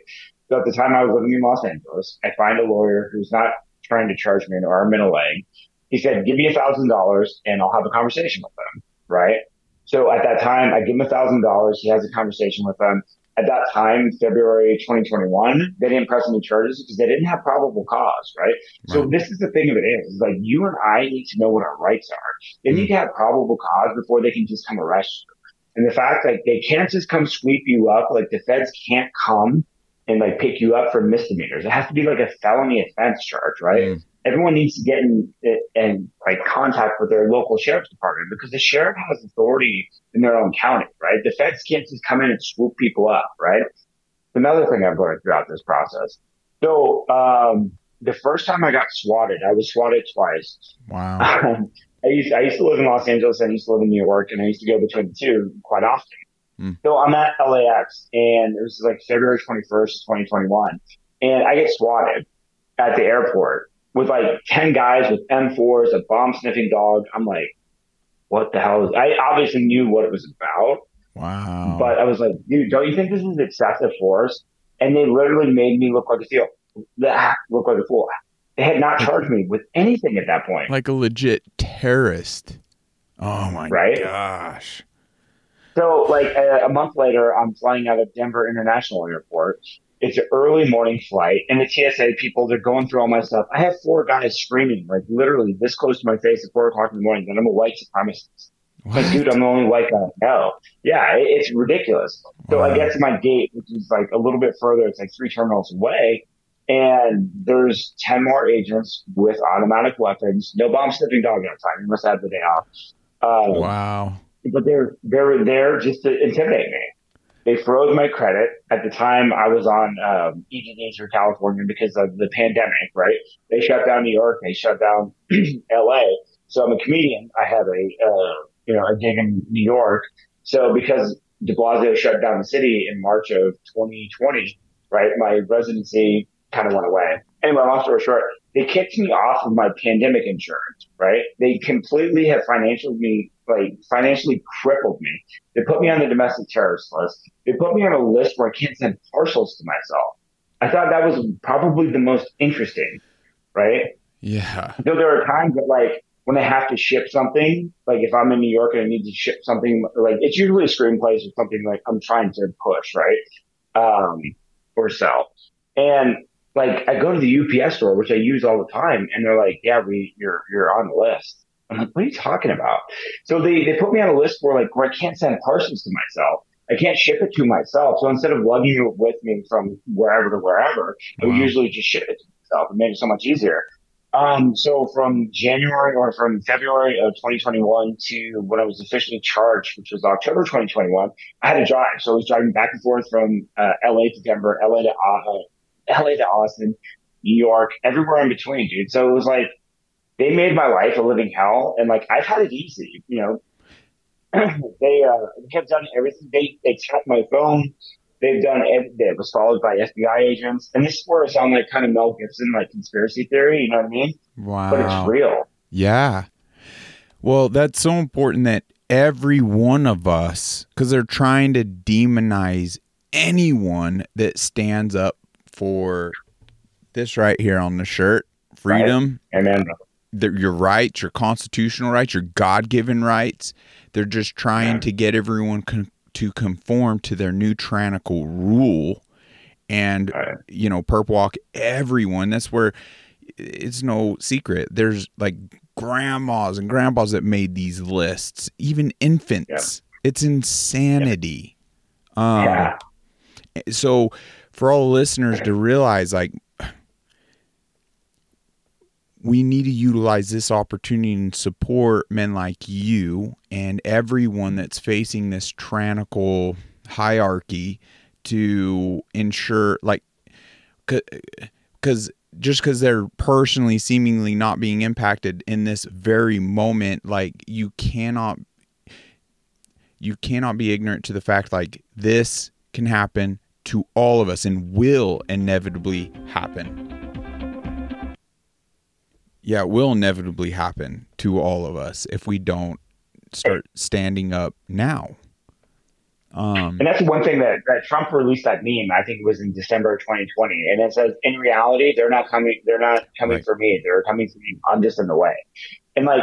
So at the time I was living in Los Angeles, I find a lawyer who's not trying to charge me an arm and a leg. He said, give me a thousand dollars and I'll have a conversation with them. Right. So at that time, I give him a thousand dollars. He has a conversation with them at that time, February 2021, they didn't press any charges because they didn't have probable cause, right? So this is the thing of it is, is like you and I need to know what our rights are. They need to have probable cause before they can just come arrest you. And the fact like they can't just come sweep you up, like the feds can't come and like pick you up for misdemeanors. It has to be like a felony offense charge, right? Mm. Everyone needs to get in and like contact with their local sheriff's department because the sheriff has authority in their own county, right? The feds can't just come in and swoop people up, right? Another thing I've learned throughout this process. So, um, the first time I got swatted, I was swatted twice. Wow. I used I used to live in Los Angeles and I used to live in New York and I used to go between the two quite often. Hmm. So I'm at LAX and it was like February 21st, 2021, and I get swatted at the airport with like 10 guys with M4s, a bomb sniffing dog. I'm like, what the hell is, I obviously knew what it was about, Wow. but I was like, dude, don't you think this is excessive force? And they literally made me look like a fool. Look like a fool. They had not charged me with anything at that point. like a legit terrorist. Oh my Right? gosh. So, like a, a month later, I'm flying out of Denver International Airport. It's an early morning flight, and the TSA people they're going through all my stuff. I have four guys screaming, like literally this close to my face at four o'clock in the morning, that I'm a white supremacist. Like, dude, I'm the only white guy. No, yeah, it, it's ridiculous. So I get to my gate, which is like a little bit further. It's like three terminals away. And there's 10 more agents with automatic weapons. No bomb sniffing dog that time. You must have the day off. Um, Wow. but they're they were there just to intimidate me. They froze my credit. At the time, I was on um, EDD through California because of the pandemic. Right? They shut down New York. They shut down L.A. So I'm a comedian. I have a uh, you know a gig in New York. So because De Blasio shut down the city in March of 2020, right? My residency kind of went away. Anyway, long story short, they kicked me off of my pandemic insurance, right? They completely have financially me, like financially crippled me. They put me on the domestic terrorist list. They put me on a list where I can't send parcels to myself. I thought that was probably the most interesting, right? Yeah. So there are times that like when I have to ship something, like if I'm in New York and I need to ship something, like it's usually a screenplays or something like I'm trying to push, right? Um, or sell. And like I go to the UPS store, which I use all the time, and they're like, yeah, we, you're, you're on the list. I'm like, what are you talking about? So they, they put me on a list where like, where I can't send parcels to myself. I can't ship it to myself. So instead of lugging it with me from wherever to wherever, I would Wow. usually just ship it to myself. It made it so much easier. Um, so from January or from February of 2021 to when I was officially charged, which was October 2021, I had to drive. So I was driving back and forth from uh, LA to Denver, LA to uh, LA to Austin, New York, everywhere in between, dude. So it was like they made my life a living hell, and like I've had it easy, you know. they uh, have done everything. They they tapped my phone. They've done it. It was followed by FBI agents, and this is where I sound like kind of Mel Gibson, like conspiracy theory. You know what I mean? Wow. But it's real. Yeah. Well, that's so important that every one of us, because they're trying to demonize anyone that stands up for this right here on the shirt freedom, And then the, your rights, your constitutional rights, your God given rights. They're just trying Yeah. to get everyone con- to conform to their new tyrannical rule. And, Right. you know, perp walk everyone. That's where it's no secret. There's like grandmas and grandpas that made these lists, even infants. It's insanity. Um, yeah, so for all listeners to realize like we need to utilize this opportunity and support men like you and everyone that's facing this tyrannical hierarchy to ensure like because just because they're personally seemingly not being impacted in this very moment like you cannot you cannot be ignorant to the fact like this can happen to all of us and will inevitably happen yeah it will inevitably happen to all of us if we don't start standing up now um, and that's one thing that, that Trump released that meme. I think it was in December 2020, and it says, "In reality, they're not coming. They're not coming right. for me. They're coming for me. I'm just in the way." And like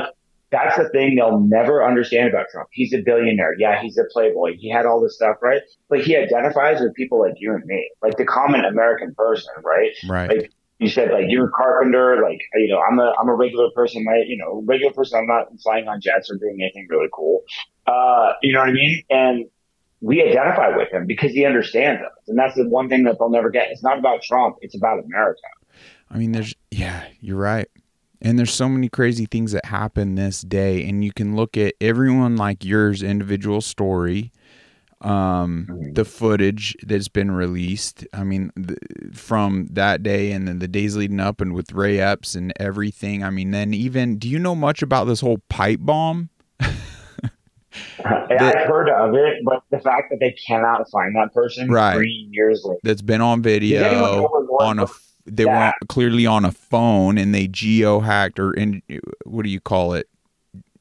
that's the thing they'll never understand about Trump. He's a billionaire. Yeah, he's a playboy. He had all this stuff, right? But he identifies with people like you and me, like the common American person, right? Right. Like you said, like you're a carpenter. Like you know, I'm a I'm a regular person. My you know, regular person. I'm not flying on jets or doing anything really cool. Uh, you know what I mean? And we identify with him because he understands us. And that's the one thing that they'll never get. It's not about Trump, it's about America. I mean, there's, yeah, you're right. And there's so many crazy things that happen this day. And you can look at everyone like yours individual story, um, mm-hmm. the footage that's been released. I mean, the, from that day and then the days leading up and with Ray Epps and everything. I mean, then even, do you know much about this whole pipe bomb? that, I've heard of it, but the fact that they cannot find that person right. three years later. That's been on video on a they were clearly on a phone and they geo hacked or in what do you call it?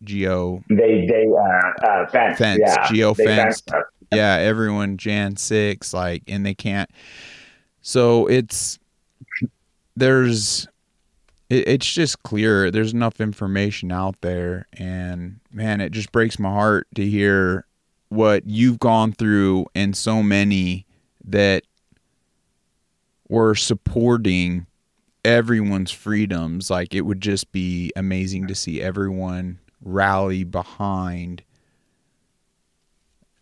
Geo? They they uh, uh yeah. geo fence yeah everyone Jan six like and they can't. So it's there's it, it's just clear. There's enough information out there and man it just breaks my heart to hear what you've gone through and so many that were supporting everyone's freedoms like it would just be amazing to see everyone rally behind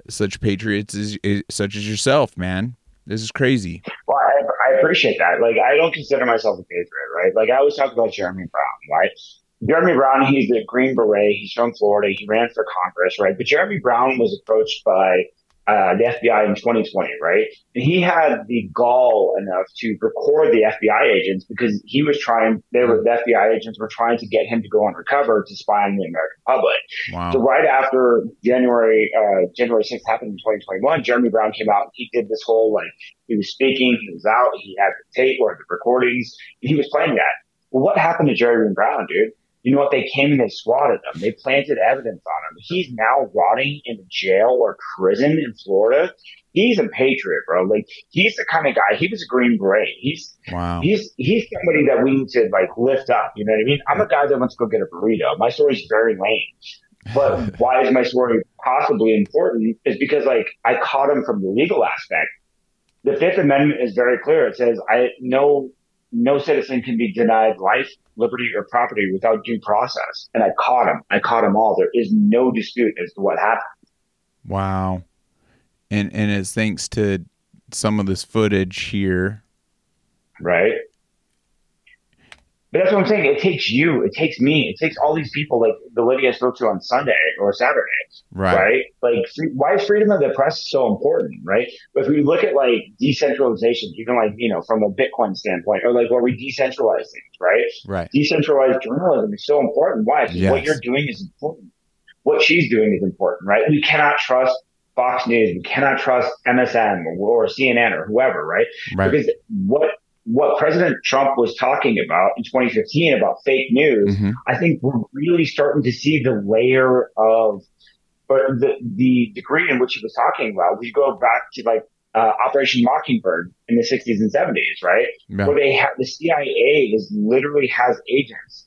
such patriots as, eh, such as yourself man this is crazy well I, I appreciate that like i don't consider myself a patriot right? Like I always talk about Jeremy Brown, right? Jeremy Brown, he's a Green Beret. He's from Florida. He ran for Congress, right? But Jeremy Brown was approached by uh, the FBI in 2020, right? And he had the gall enough to record the FBI agents because he was trying, they were, the FBI agents were trying to get him to go undercover to spy on the American public. Wow. So right after January, uh, January 6th happened in 2021, Jeremy Brown came out and he did this whole, like, he was speaking, he was out, he had the tape or the recordings, he was playing that. Well, what happened to Jeremy Brown, dude? You know what? They came and they swatted him. They planted evidence on him. He's now rotting in jail or prison in Florida. He's a patriot, bro. Like he's the kind of guy. He was a Green Beret. He's wow. He's he's somebody that we need to like lift up. You know what I mean? I'm a guy that wants to go get a burrito. My story's very lame. But why is my story possibly important? Is because like I caught him from the legal aspect. The Fifth Amendment is very clear. It says I no no citizen can be denied life, liberty, or property without due process. And I caught him. I caught them all. There is no dispute as to what happened. Wow. And and it's thanks to some of this footage here. Right. But that's what I'm saying. It takes you, it takes me, it takes all these people like the lady I spoke to on Sunday or Saturday. Right. Right. Like, why is freedom of the press so important? Right. But if we look at like decentralization, even like, you know, from a Bitcoin standpoint or like where we decentralize things, right? Right. Decentralized journalism is so important. Why? Because yes. what you're doing is important. What she's doing is important, right? We cannot trust Fox News. We cannot trust MSN or, or CNN or whoever, right? right? Because what what President Trump was talking about in 2015 about fake news, mm-hmm. I think we're really starting to see the layer of, or the, the degree in which he was talking about. We go back to like, uh, Operation Mockingbird in the 60s and 70s, right? Yeah. Where they have, the CIA is literally has agents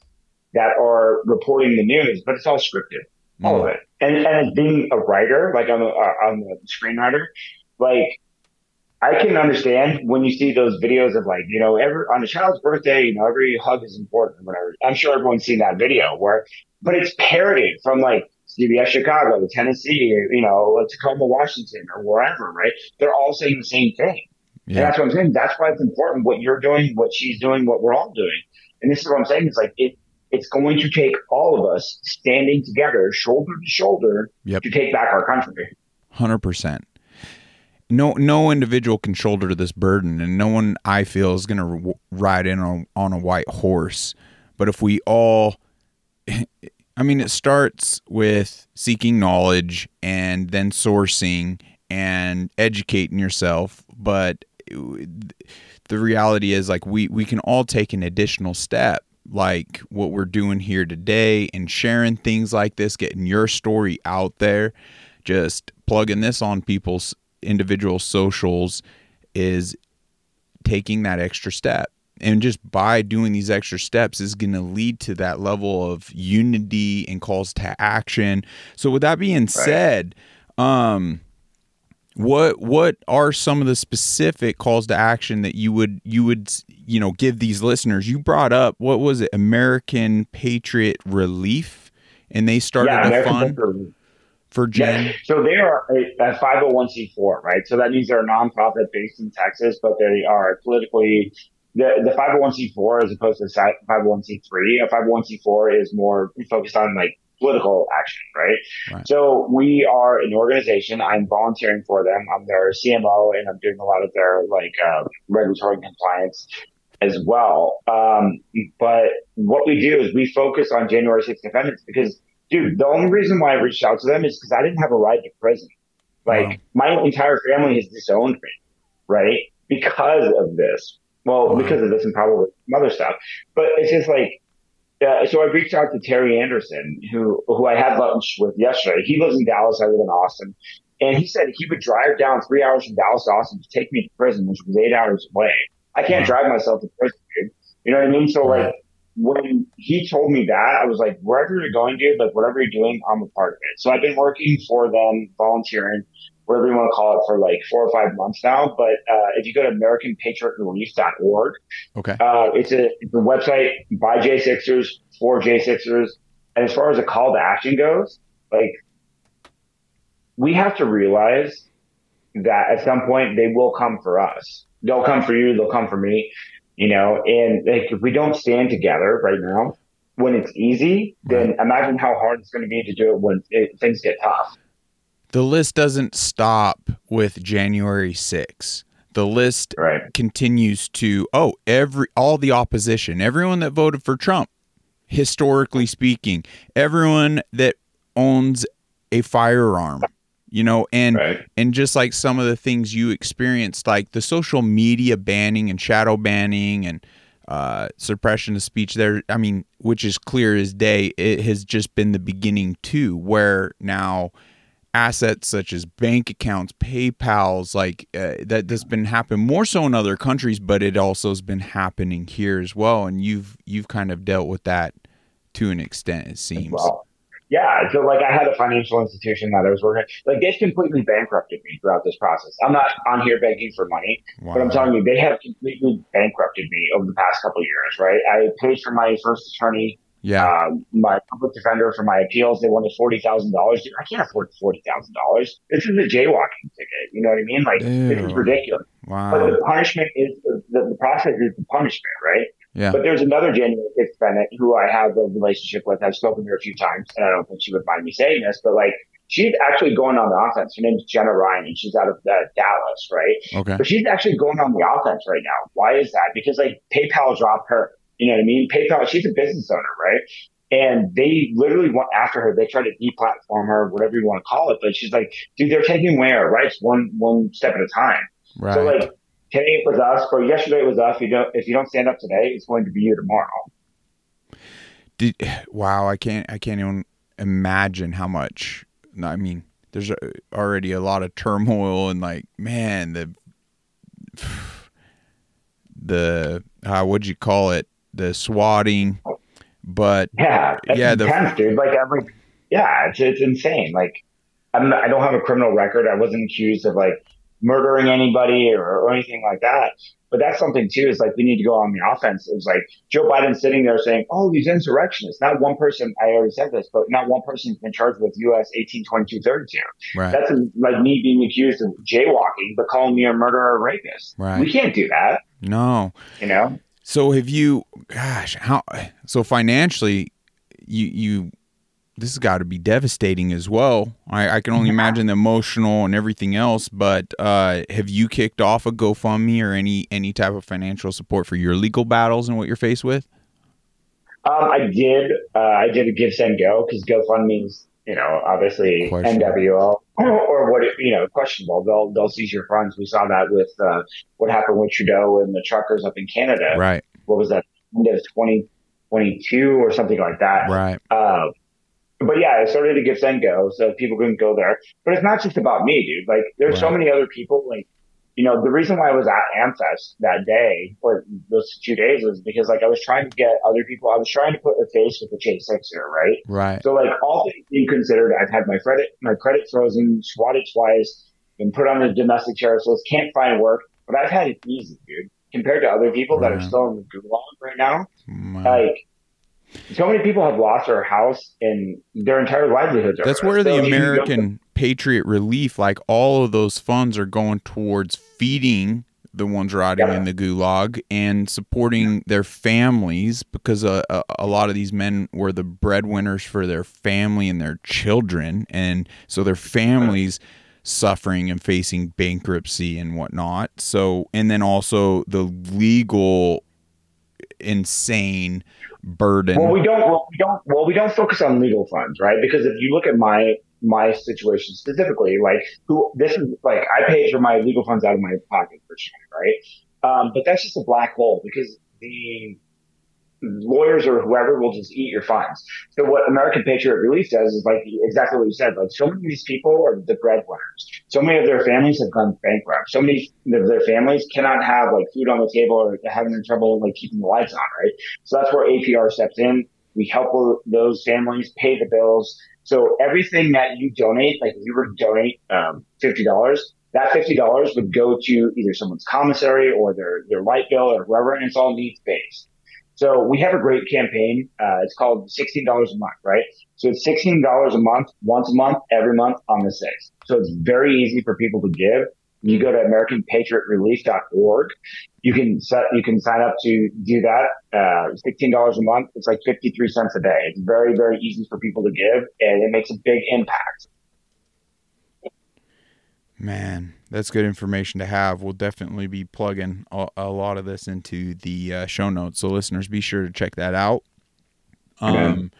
that are reporting the news, but it's all scripted. Mm-hmm. All of it. And, and being a writer, like I'm a, I'm a screenwriter, like I can understand when you see those videos of like, you know, every on a child's birthday, you know, every hug is important, whatever. I'm sure everyone's seen that video where, but it's parodied from like CBS Chicago, Tennessee, you know, Tacoma, Washington, or wherever, right? They're all saying the same thing. Yeah. And that's what I'm saying. That's why it's important what you're doing, what she's doing, what we're all doing. And this is what I'm saying. It's like it, it's going to take all of us standing together, shoulder to shoulder, yep. to take back our country. Hundred percent no no individual can shoulder this burden and no one i feel is going to r- ride in on, on a white horse. But if we all i mean it starts with seeking knowledge and then sourcing and educating yourself but the reality is like we we can all take an additional step like what we're doing here today and sharing things like this getting your story out there just plugging this on people's individual socials is taking that extra step. And just by doing these extra steps is going to lead to that level of unity and calls to action. So with that being right. said um what what are some of the specific calls to action that you would you would you know give these listeners? You brought up what was it? American patriot relief? And they started yeah, a fund for Jen? Yeah. So they are a, a 501c4, right? So that means they're a nonprofit based in Texas, but they are politically the, the 501c4 as opposed to 501c3. A 501c4 is more focused on like political action, right? right? So we are an organization. I'm volunteering for them. I'm their CMO and I'm doing a lot of their like uh, regulatory compliance as well. Um, but what we do is we focus on January 6th defendants because dude, the only reason why I reached out to them is because I didn't have a ride to prison. Like wow. my entire family has disowned me, right? Because of this. Well, wow. because of this and probably some other stuff. But it's just like, uh, so I reached out to Terry Anderson, who who I had lunch with yesterday. He lives in Dallas. I live in Austin, and he said he would drive down three hours from Dallas to Austin to take me to prison, which was eight hours away. I can't wow. drive myself to prison, dude. You know what I mean? So like, when he told me that, I was like, wherever you're going, dude, like whatever you're doing, I'm a part of it. So I've been working for them, volunteering, whatever you want to call it, for like four or five months now. But uh, if you go to AmericanPatriotRelief.org, okay, uh, it's a it's a website by J6ers for J6ers. And as far as a call to action goes, like we have to realize that at some point they will come for us. They'll come for you. They'll come for me you know, and like if we don't stand together right now, when it's easy, then imagine how hard it's going to be to do it when it, things get tough. The list doesn't stop with January 6th. The list right. continues to oh every all the opposition, everyone that voted for Trump, historically speaking, everyone that owns a firearm, you know and right. and just like some of the things you experienced like the social media banning and shadow banning and uh, suppression of speech there i mean which is clear as day it has just been the beginning too where now assets such as bank accounts paypal's like uh, that that's been happening more so in other countries but it also has been happening here as well and you've you've kind of dealt with that to an extent it seems well yeah, so like I had a financial institution that I was working like they've completely bankrupted me throughout this process. I'm not on here begging for money, wow. but I'm telling you, they have completely bankrupted me over the past couple of years, right? I paid for my first attorney, yeah, um, my public defender for my appeals. They wanted forty thousand dollars. I can't afford forty thousand dollars. This is a jaywalking ticket. You know what I mean? Like Ew. this is ridiculous. Wow. But the punishment is the, the, the process is the punishment, right? Yeah. But there's another January 5th Bennett who I have a relationship with. I've spoken to her a few times, and I don't think she would mind me saying this, but like she's actually going on the offense. Her name's Jenna Ryan, and she's out of uh, Dallas, right? Okay. But she's actually going on the offense right now. Why is that? Because like PayPal dropped her. You know what I mean? PayPal. She's a business owner, right? And they literally went after her. They tried to deplatform her, whatever you want to call it. But she's like, dude, they're taking away our rights one one step at a time. Right. So like Today it was us, or yesterday it was us. You don't, if you don't stand up today, it's going to be you tomorrow. Did wow, I can't, I can't even imagine how much. I mean, there's already a lot of turmoil and like, man, the the uh, what'd you call it? The swatting, but yeah, yeah, intense, the dude. Like every yeah, it's it's insane. Like I'm not, I don't have a criminal record. I wasn't accused of like murdering anybody or, or, anything like that. But that's something too, is like we need to go on the offense. It's like Joe Biden sitting there saying, Oh, these insurrectionists. Not one person, I already said this, but not one person's been charged with US 182232. Right. That's like me being accused of jaywalking, but calling me a murderer or rapist. Right. We can't do that. No. You know? So have you, gosh, how, so financially, you, you, this has got to be devastating as well. I, I can only imagine the emotional and everything else. But uh, have you kicked off a GoFundMe or any any type of financial support for your legal battles and what you're faced with? Um, I did. Uh, I did a GiveSendGo because GoFundMe's, you know, obviously NWL or what you know questionable. They'll they'll seize your funds. We saw that with uh, what happened with Trudeau and the truckers up in Canada. Right. What was that? End of twenty twenty two or something like that. Right. But yeah, I started send go so people couldn't go there. But it's not just about me, dude. Like there's so many other people. Like you know, the reason why I was at AmFest that day or those two days was because like I was trying to get other people. I was trying to put a face with the J6er, right? Right. So like all things being considered, I've had my credit my credit frozen, swatted twice, been put on the domestic terrorist list, can't find work, but I've had it easy, dude. Compared to other people that are still in the gulag right now, like so many people have lost their house and their entire livelihoods. That's where the American Patriot Relief, like all of those funds, are going towards feeding the ones rotting yeah. in the gulag and supporting their families because a, a, a, lot of these men were the breadwinners for their family and their children and so their families suffering and facing bankruptcy and whatnot so and then also the legal insane burden. Well, we don't. Well, we don't. Well, we don't focus on legal funds, right? Because if you look at my my situation specifically, like who this is like, I paid for my legal funds out of my pocket for sure, right? Um, but that's just a black hole because the lawyers or whoever will just eat your funds. So what American Patriot Relief does is like exactly what you said. Like so many of these people are the breadwinners. So many of their families have gone bankrupt. So many of their families cannot have like food on the table or having trouble like keeping the lights on, right? So that's where APR steps in. We help those families pay the bills. So everything that you donate, like if you were to donate um, fifty dollars, that fifty dollars would go to either someone's commissary or their their light bill or whoever, and it's all needs based. So we have a great campaign. Uh, it's called $16 a month, right? So it's $16 a month, once a month, every month on the 6th. So it's very easy for people to give. You go to AmericanPatriotRelief.org. You can set, you can sign up to do that. Uh, $16 a month. It's like 53 cents a day. It's very, very easy for people to give and it makes a big impact. Man, that's good information to have. We'll definitely be plugging a, a lot of this into the uh, show notes, so listeners, be sure to check that out. Um,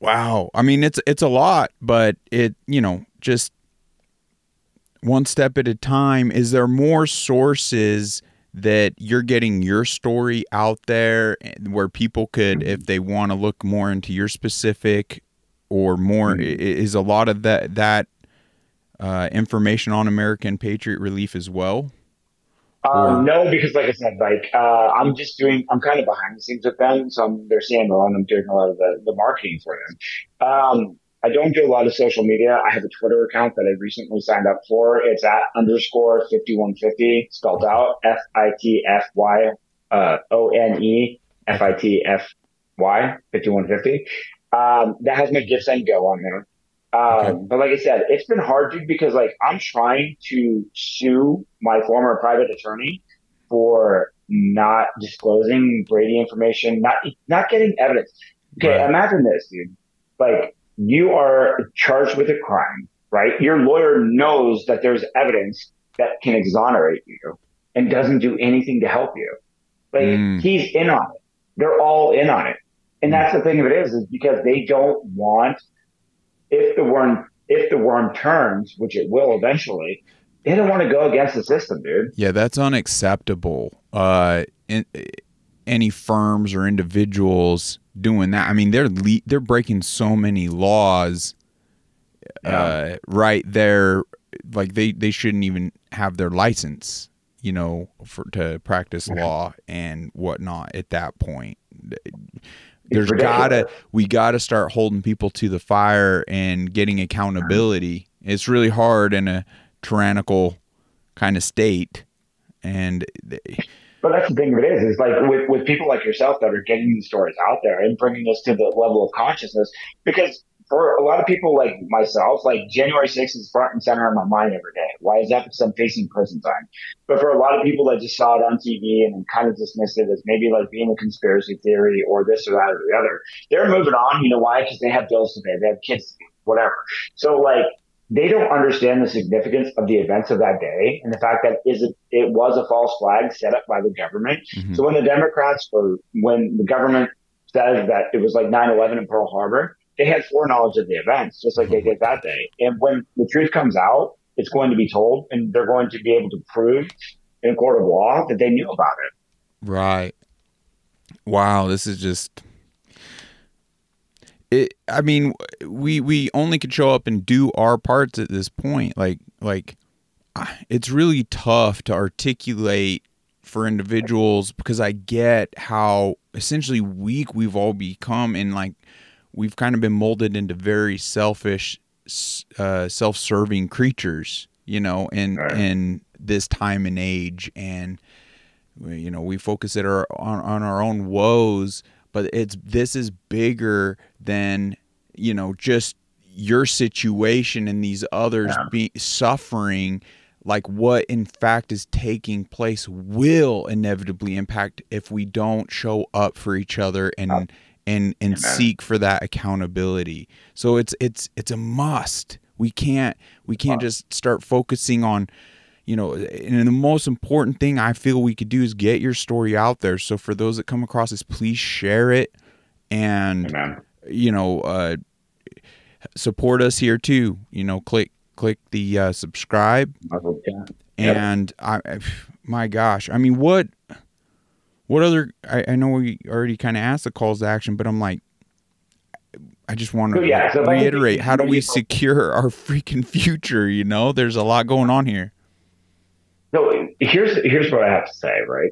wow, I mean it's it's a lot, but it you know just one step at a time. Is there more sources? that you're getting your story out there where people could if they want to look more into your specific or more mm-hmm. is a lot of that that uh, information on American Patriot Relief as well? Um, no, because like I said, like uh, I'm just doing, I'm kind of behind the scenes with them, so I'm their CMO and I'm doing a lot of the, the marketing for them. Um, I don't do a lot of social media. I have a Twitter account that I recently signed up for. It's at underscore 5150, spelled out F I T F Y uh, O N E F I T F Y 5150. Um, that has my GiveSendGo on there. Um, okay. But like I said, it's been hard, dude, because like I'm trying to sue my former private attorney for not disclosing Brady information, not not getting evidence. Okay, right. imagine this, dude. Like you are charged with a crime, right? Your lawyer knows that there's evidence that can exonerate you and doesn't do anything to help you. Like mm. he's in on it. They're all in on it. And that's the thing of it is, is because they don't want if the worm if the worm turns, which it will eventually, they don't want to go against the system, dude. Yeah, that's unacceptable. Uh, in, any firms or individuals doing that, I mean, they're le- they're breaking so many laws. Yeah. Uh, right there, like they they shouldn't even have their license, you know, for to practice law and whatnot at that point there's gotta we gotta start holding people to the fire and getting accountability. It's really hard in a tyrannical kind of state, and. They, but that's the thing of it is, is like with, with people like yourself that are getting these stories out there and bringing us to the level of consciousness, because for a lot of people like myself, like January 6th is front and center in my mind every day. Why is that? Because I'm facing prison time. But for a lot of people that just saw it on TV and kind of dismissed it as maybe like being a conspiracy theory or this or that or the other, they're moving on. You know why? Because they have bills to pay, they have kids to whatever. So like they don't understand the significance of the events of that day and the fact that is it, it was a false flag set up by the government. Mm-hmm. So when the Democrats or when the government says that it was like 9-11 in Pearl Harbor, they had foreknowledge of the events, just like they did that day. And when the truth comes out, it's going to be told, and they're going to be able to prove in a court of law that they knew about it. Right. Wow, this is just. It. I mean, we we only could show up and do our parts at this point. Like like, it's really tough to articulate for individuals because I get how essentially weak we've all become and like we've kind of been molded into very selfish, uh, self-serving creatures, you know, in right. in this time and age, and you know, we focus it our, on on our own woes, but it's this is bigger than you know just your situation and these others yeah. be suffering like what in fact is taking place will inevitably impact if we don't show up for each other and and and Amen. seek for that accountability. So it's it's it's a must. We can't we can't just start focusing on you know and the most important thing I feel we could do is get your story out there. So for those that come across this please share it and Amen. you know uh support us here too. You know click click the uh, subscribe. And I my gosh, I mean what what other? I, I know we already kind of asked the calls to action, but I'm like, I just want to yeah, so reiterate: how do we secure our freaking future? You know, there's a lot going on here. So here's here's what I have to say, right?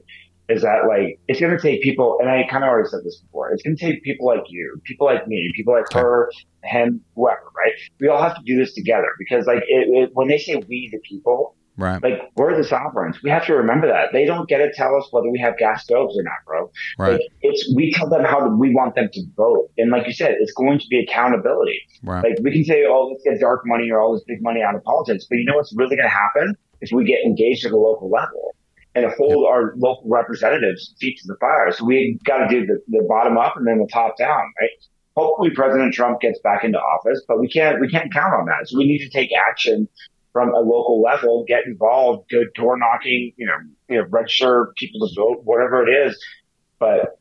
Is that like it's going to take people, and I kind of already said this before. It's going to take people like you, people like me, people like her, him, whoever, right? We all have to do this together because, like, it, it, when they say we the people, Right. Like we're the sovereigns. We have to remember that. They don't get to tell us whether we have gas stoves or not, bro. Right. Like it's we tell them how we want them to vote. And like you said, it's going to be accountability. Right. Like we can say, oh, let's get dark money or all this big money out of politics. But you know what's really gonna happen if we get engaged at the local level and hold yep. our local representatives feet to the fire. So we got to do the, the bottom up and then the top down, right? Hopefully President Trump gets back into office, but we can't, we can't count on that. So we need to take action from a local level, get involved, go door knocking, you know, you know, register people to vote, whatever it is. But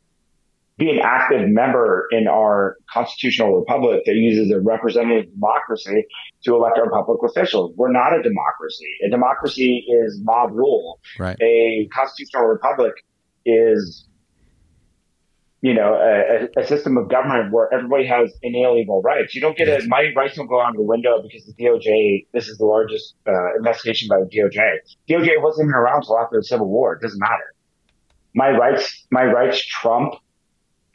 be an active member in our constitutional republic that uses a representative democracy to elect our public officials. We're not a democracy. A democracy is mob rule. Right. A constitutional republic is you know, a, a, system of government where everybody has inalienable rights. You don't get a, my rights don't go out the window because the DOJ, this is the largest uh, investigation by the DOJ. DOJ wasn't even around until after the Civil War. It doesn't matter. My rights, my rights trump,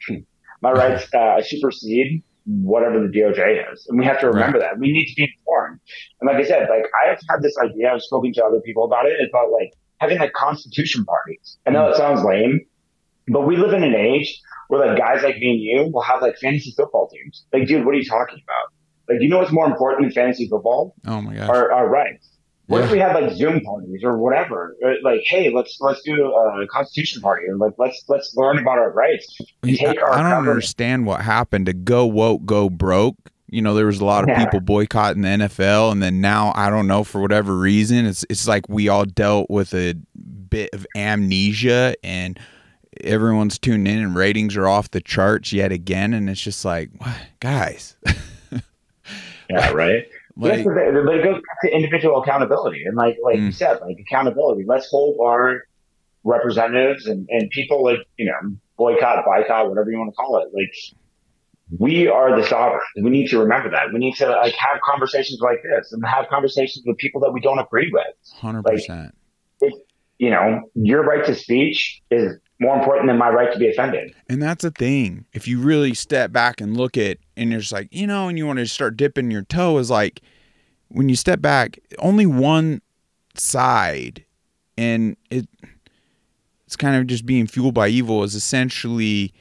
my rights uh, supersede whatever the DOJ is. And we have to remember right. that. We need to be informed. And like I said, like I've had this idea, I've spoken to other people about it, about like having like constitution parties. I know it sounds lame, but we live in an age where like guys like me and you will have like fantasy football teams. Like, dude, what are you talking about? Like, you know what's more important than fantasy football? Oh my god, Our, our rights. What yeah. if we had like Zoom parties or whatever? Uh, like, hey, let's let's do a constitution party and like let's let's learn about our rights. Take I, our I don't government. understand what happened to go woke, go broke. You know, there was a lot of yeah. people boycotting the NFL, and then now I don't know for whatever reason, it's it's like we all dealt with a bit of amnesia and everyone's tuning in and ratings are off the charts yet again and it's just like what guys yeah right like, but it goes back to individual accountability and like like mm. you said like accountability let's hold our representatives and, and people like you know boycott boycott whatever you want to call it like we are the sovereign. We need to remember that. We need to like have conversations like this and have conversations with people that we don't agree with. Hundred like, percent. You know, your right to speech is more important than my right to be offended. And that's a thing. If you really step back and look at, and you're just like, you know, and you want to start dipping your toe, is like when you step back, only one side, and it, it's kind of just being fueled by evil, is essentially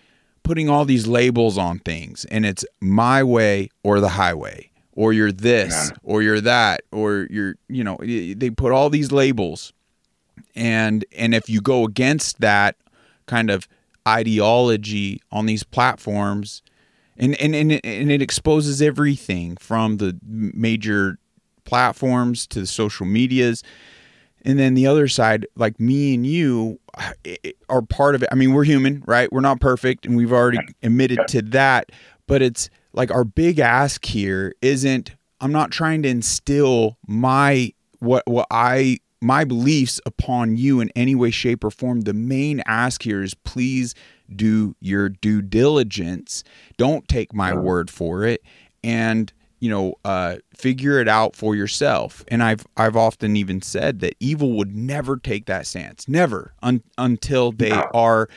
putting all these labels on things and it's my way or the highway or you're this Yeah. or you're that or you're you know they put all these labels and and if you go against that kind of ideology on these platforms. And and and it, and it exposes everything from the major platforms to the social medias. And then the other side like me and you are part of it. I mean we're human right? We're not perfect and we've already admitted to that. But it's like our big ask here isn't i'm not trying to instill my what what i my beliefs upon you in any way shape or form the main ask here is please do your due diligence. Don't take my word for it and you know uh, figure it out for yourself. And i've i've often even said that evil would never take that stance never un- until they are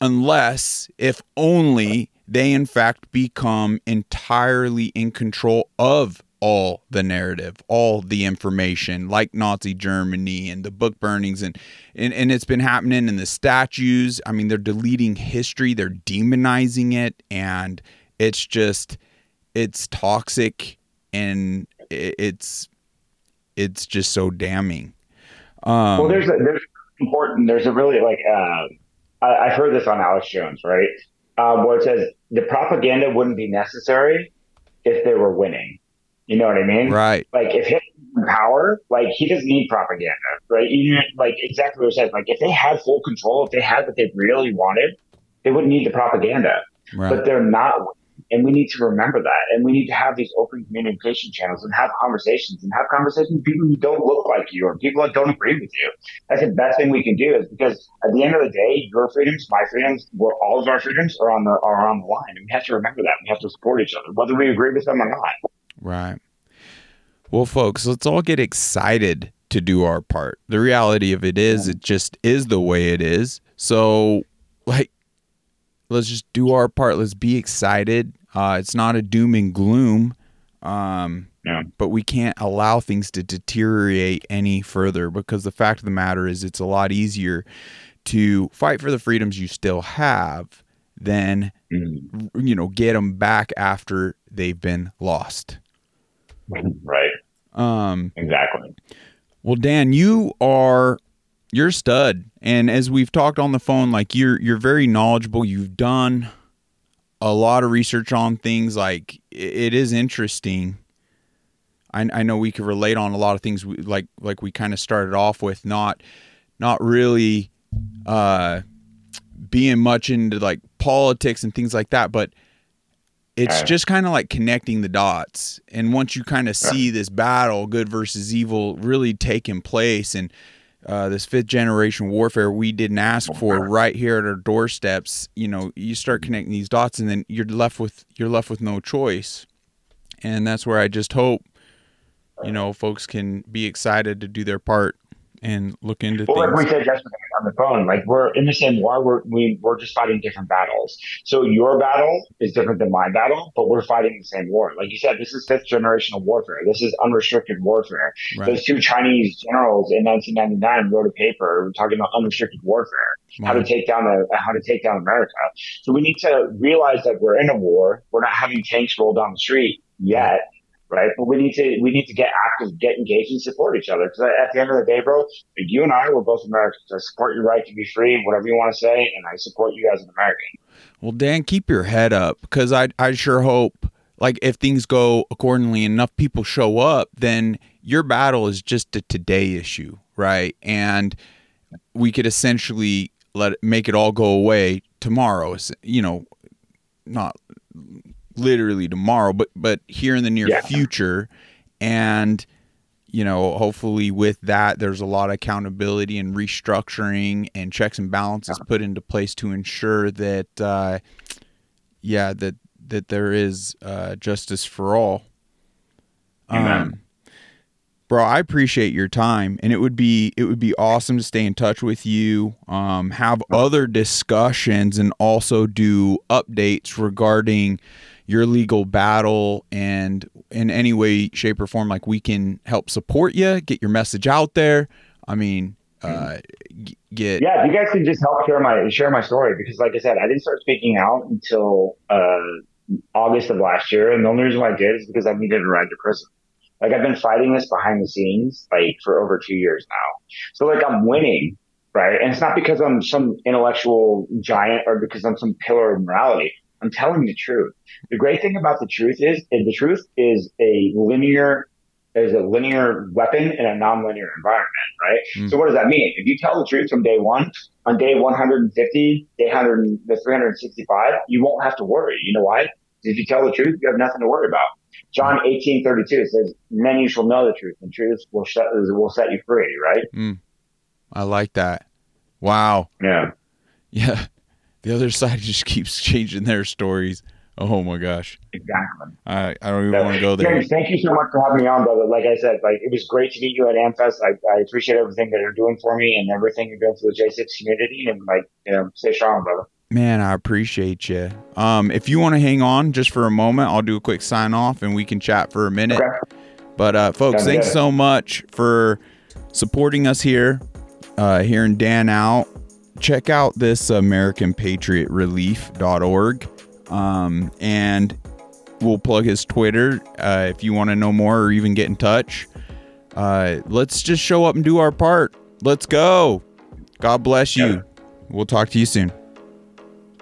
unless if only they in fact become entirely in control of all the narrative all the information like nazi germany and the book burnings and and, and it's been happening in the statues i mean they're deleting history they're demonizing it and it's just it's toxic and it's it's just so damning um Well, there's a, there's important. There's a really like uh, I, I've heard this on Alex Jones, right? Um, where it says the propaganda wouldn't be necessary if they were winning. You know what I mean? right Like if Hitler's in power, like he doesn't need propaganda, right? Even like exactly what it said. Like if they had full control, if they had what they really wanted, they wouldn't need the propaganda. right But they're not. And we need to remember that. And we need to have these open communication channels and have conversations and have conversations with people who don't look like you or people that don't agree with you. That's the best thing we can do is because at the end of the day, your freedoms, my freedoms, all of our freedoms are on the, are on the line. And we have to remember that. We have to support each other, whether we agree with them or not. Right. Well, folks, let's all get excited to do our part. The reality of it is, it just is the way it is. So, like, let's just do our part. Let's be excited. Uh, it's not a doom and gloom, um, Yeah. but we can't allow things to deteriorate any further because the fact of the matter is, it's a lot easier to fight for the freedoms you still have than you know get them back after they've been lost. Right. Um, Exactly. well, Dan, you are you're a stud, and as we've talked on the phone, like you're you're very knowledgeable. You've done a lot of research on things. Like it is interesting. I, I know we could relate on a lot of things. We, like like we kind of started off with not not really uh, being much into like politics and things like that, but it's Right. just kind of like connecting the dots. And once you kind of see this battle, good versus evil, really taking place, and uh, this fifth generation warfare we didn't ask for right here at our doorsteps, you know, you start connecting these dots, and then you're left with you're left with no choice. And that's where I just hope, you know, folks can be excited to do their part and look into Well, like we said yesterday on the phone, like we're in the same war. We're we, we're just fighting different battles. So your battle is different than my battle, but we're fighting the same war. Like you said, this is fifth generational warfare. This is unrestricted warfare. Right. Those two Chinese generals in 1999 wrote a paper talking about unrestricted warfare, how to take down a, how to take down America. So we need to realize that we're in a war. We're not having tanks roll down the street yet. Right, but we need to we need to get active, get engaged, and support each other. Because at the end of the day, bro, you and I, we're both Americans. I support your right to be free, whatever you want to say, and I support you as an American. Well, Dan, keep your head up because I I sure hope like if things go accordingly, enough people show up, then your battle is just a today issue, right? And we could essentially let it, make it all go away tomorrow. You know, not literally tomorrow, but but here in the near Yeah. future, and you know, hopefully with that, there's a lot of accountability and restructuring and checks and balances put into place to ensure that, uh, yeah, that that there is uh, justice for all. Amen. Um, bro, I appreciate your time, and it would be it would be awesome to stay in touch with you, um, have other discussions, and also do updates regarding your legal battle and in any way shape or form like we can help support you get your message out there i mean uh, get. Yeah, you guys can just help share my share my story because, like I said, I didn't start speaking out until uh, August of last year, and the only reason why I did is because I needed a ride to prison. Like I've been fighting this behind the scenes like for over two years now. So like I'm winning, right? And it's not because I'm some intellectual giant or because I'm some pillar of morality. I'm telling the truth. The great thing about the truth is, the truth is a linear is a linear weapon in a nonlinear environment, right? Mm. So what does that mean? If you tell the truth from day one, on day 150, day 100, the 365, you won't have to worry. You know why? If you tell the truth, you have nothing to worry about. John 18, 32 says, you shall know the truth and truth will set, will set you free, right? Mm. I like that. Wow. Yeah. Yeah. The other side just keeps changing their stories. Oh my gosh. Exactly. I, I don't even want to go there. James, thank you so much for having me on, brother. Like I said, like it was great to meet you at AmFest. I, I appreciate everything that you're doing for me and everything you're doing for the J6 community. And like, you know, stay strong, brother. Man, I appreciate you. Um, if you want to hang on just for a moment, I'll do a quick sign off and we can chat for a minute. Okay. But uh, folks, Sounds thanks good. so much for supporting us here, uh, hearing Dan out. Check out this AmericanPatriotRelief.org, um, and we'll plug his Twitter uh, if you want to know more or even get in touch. Uh, let's just show up and do our part. Let's go. God bless you. We'll talk to you soon.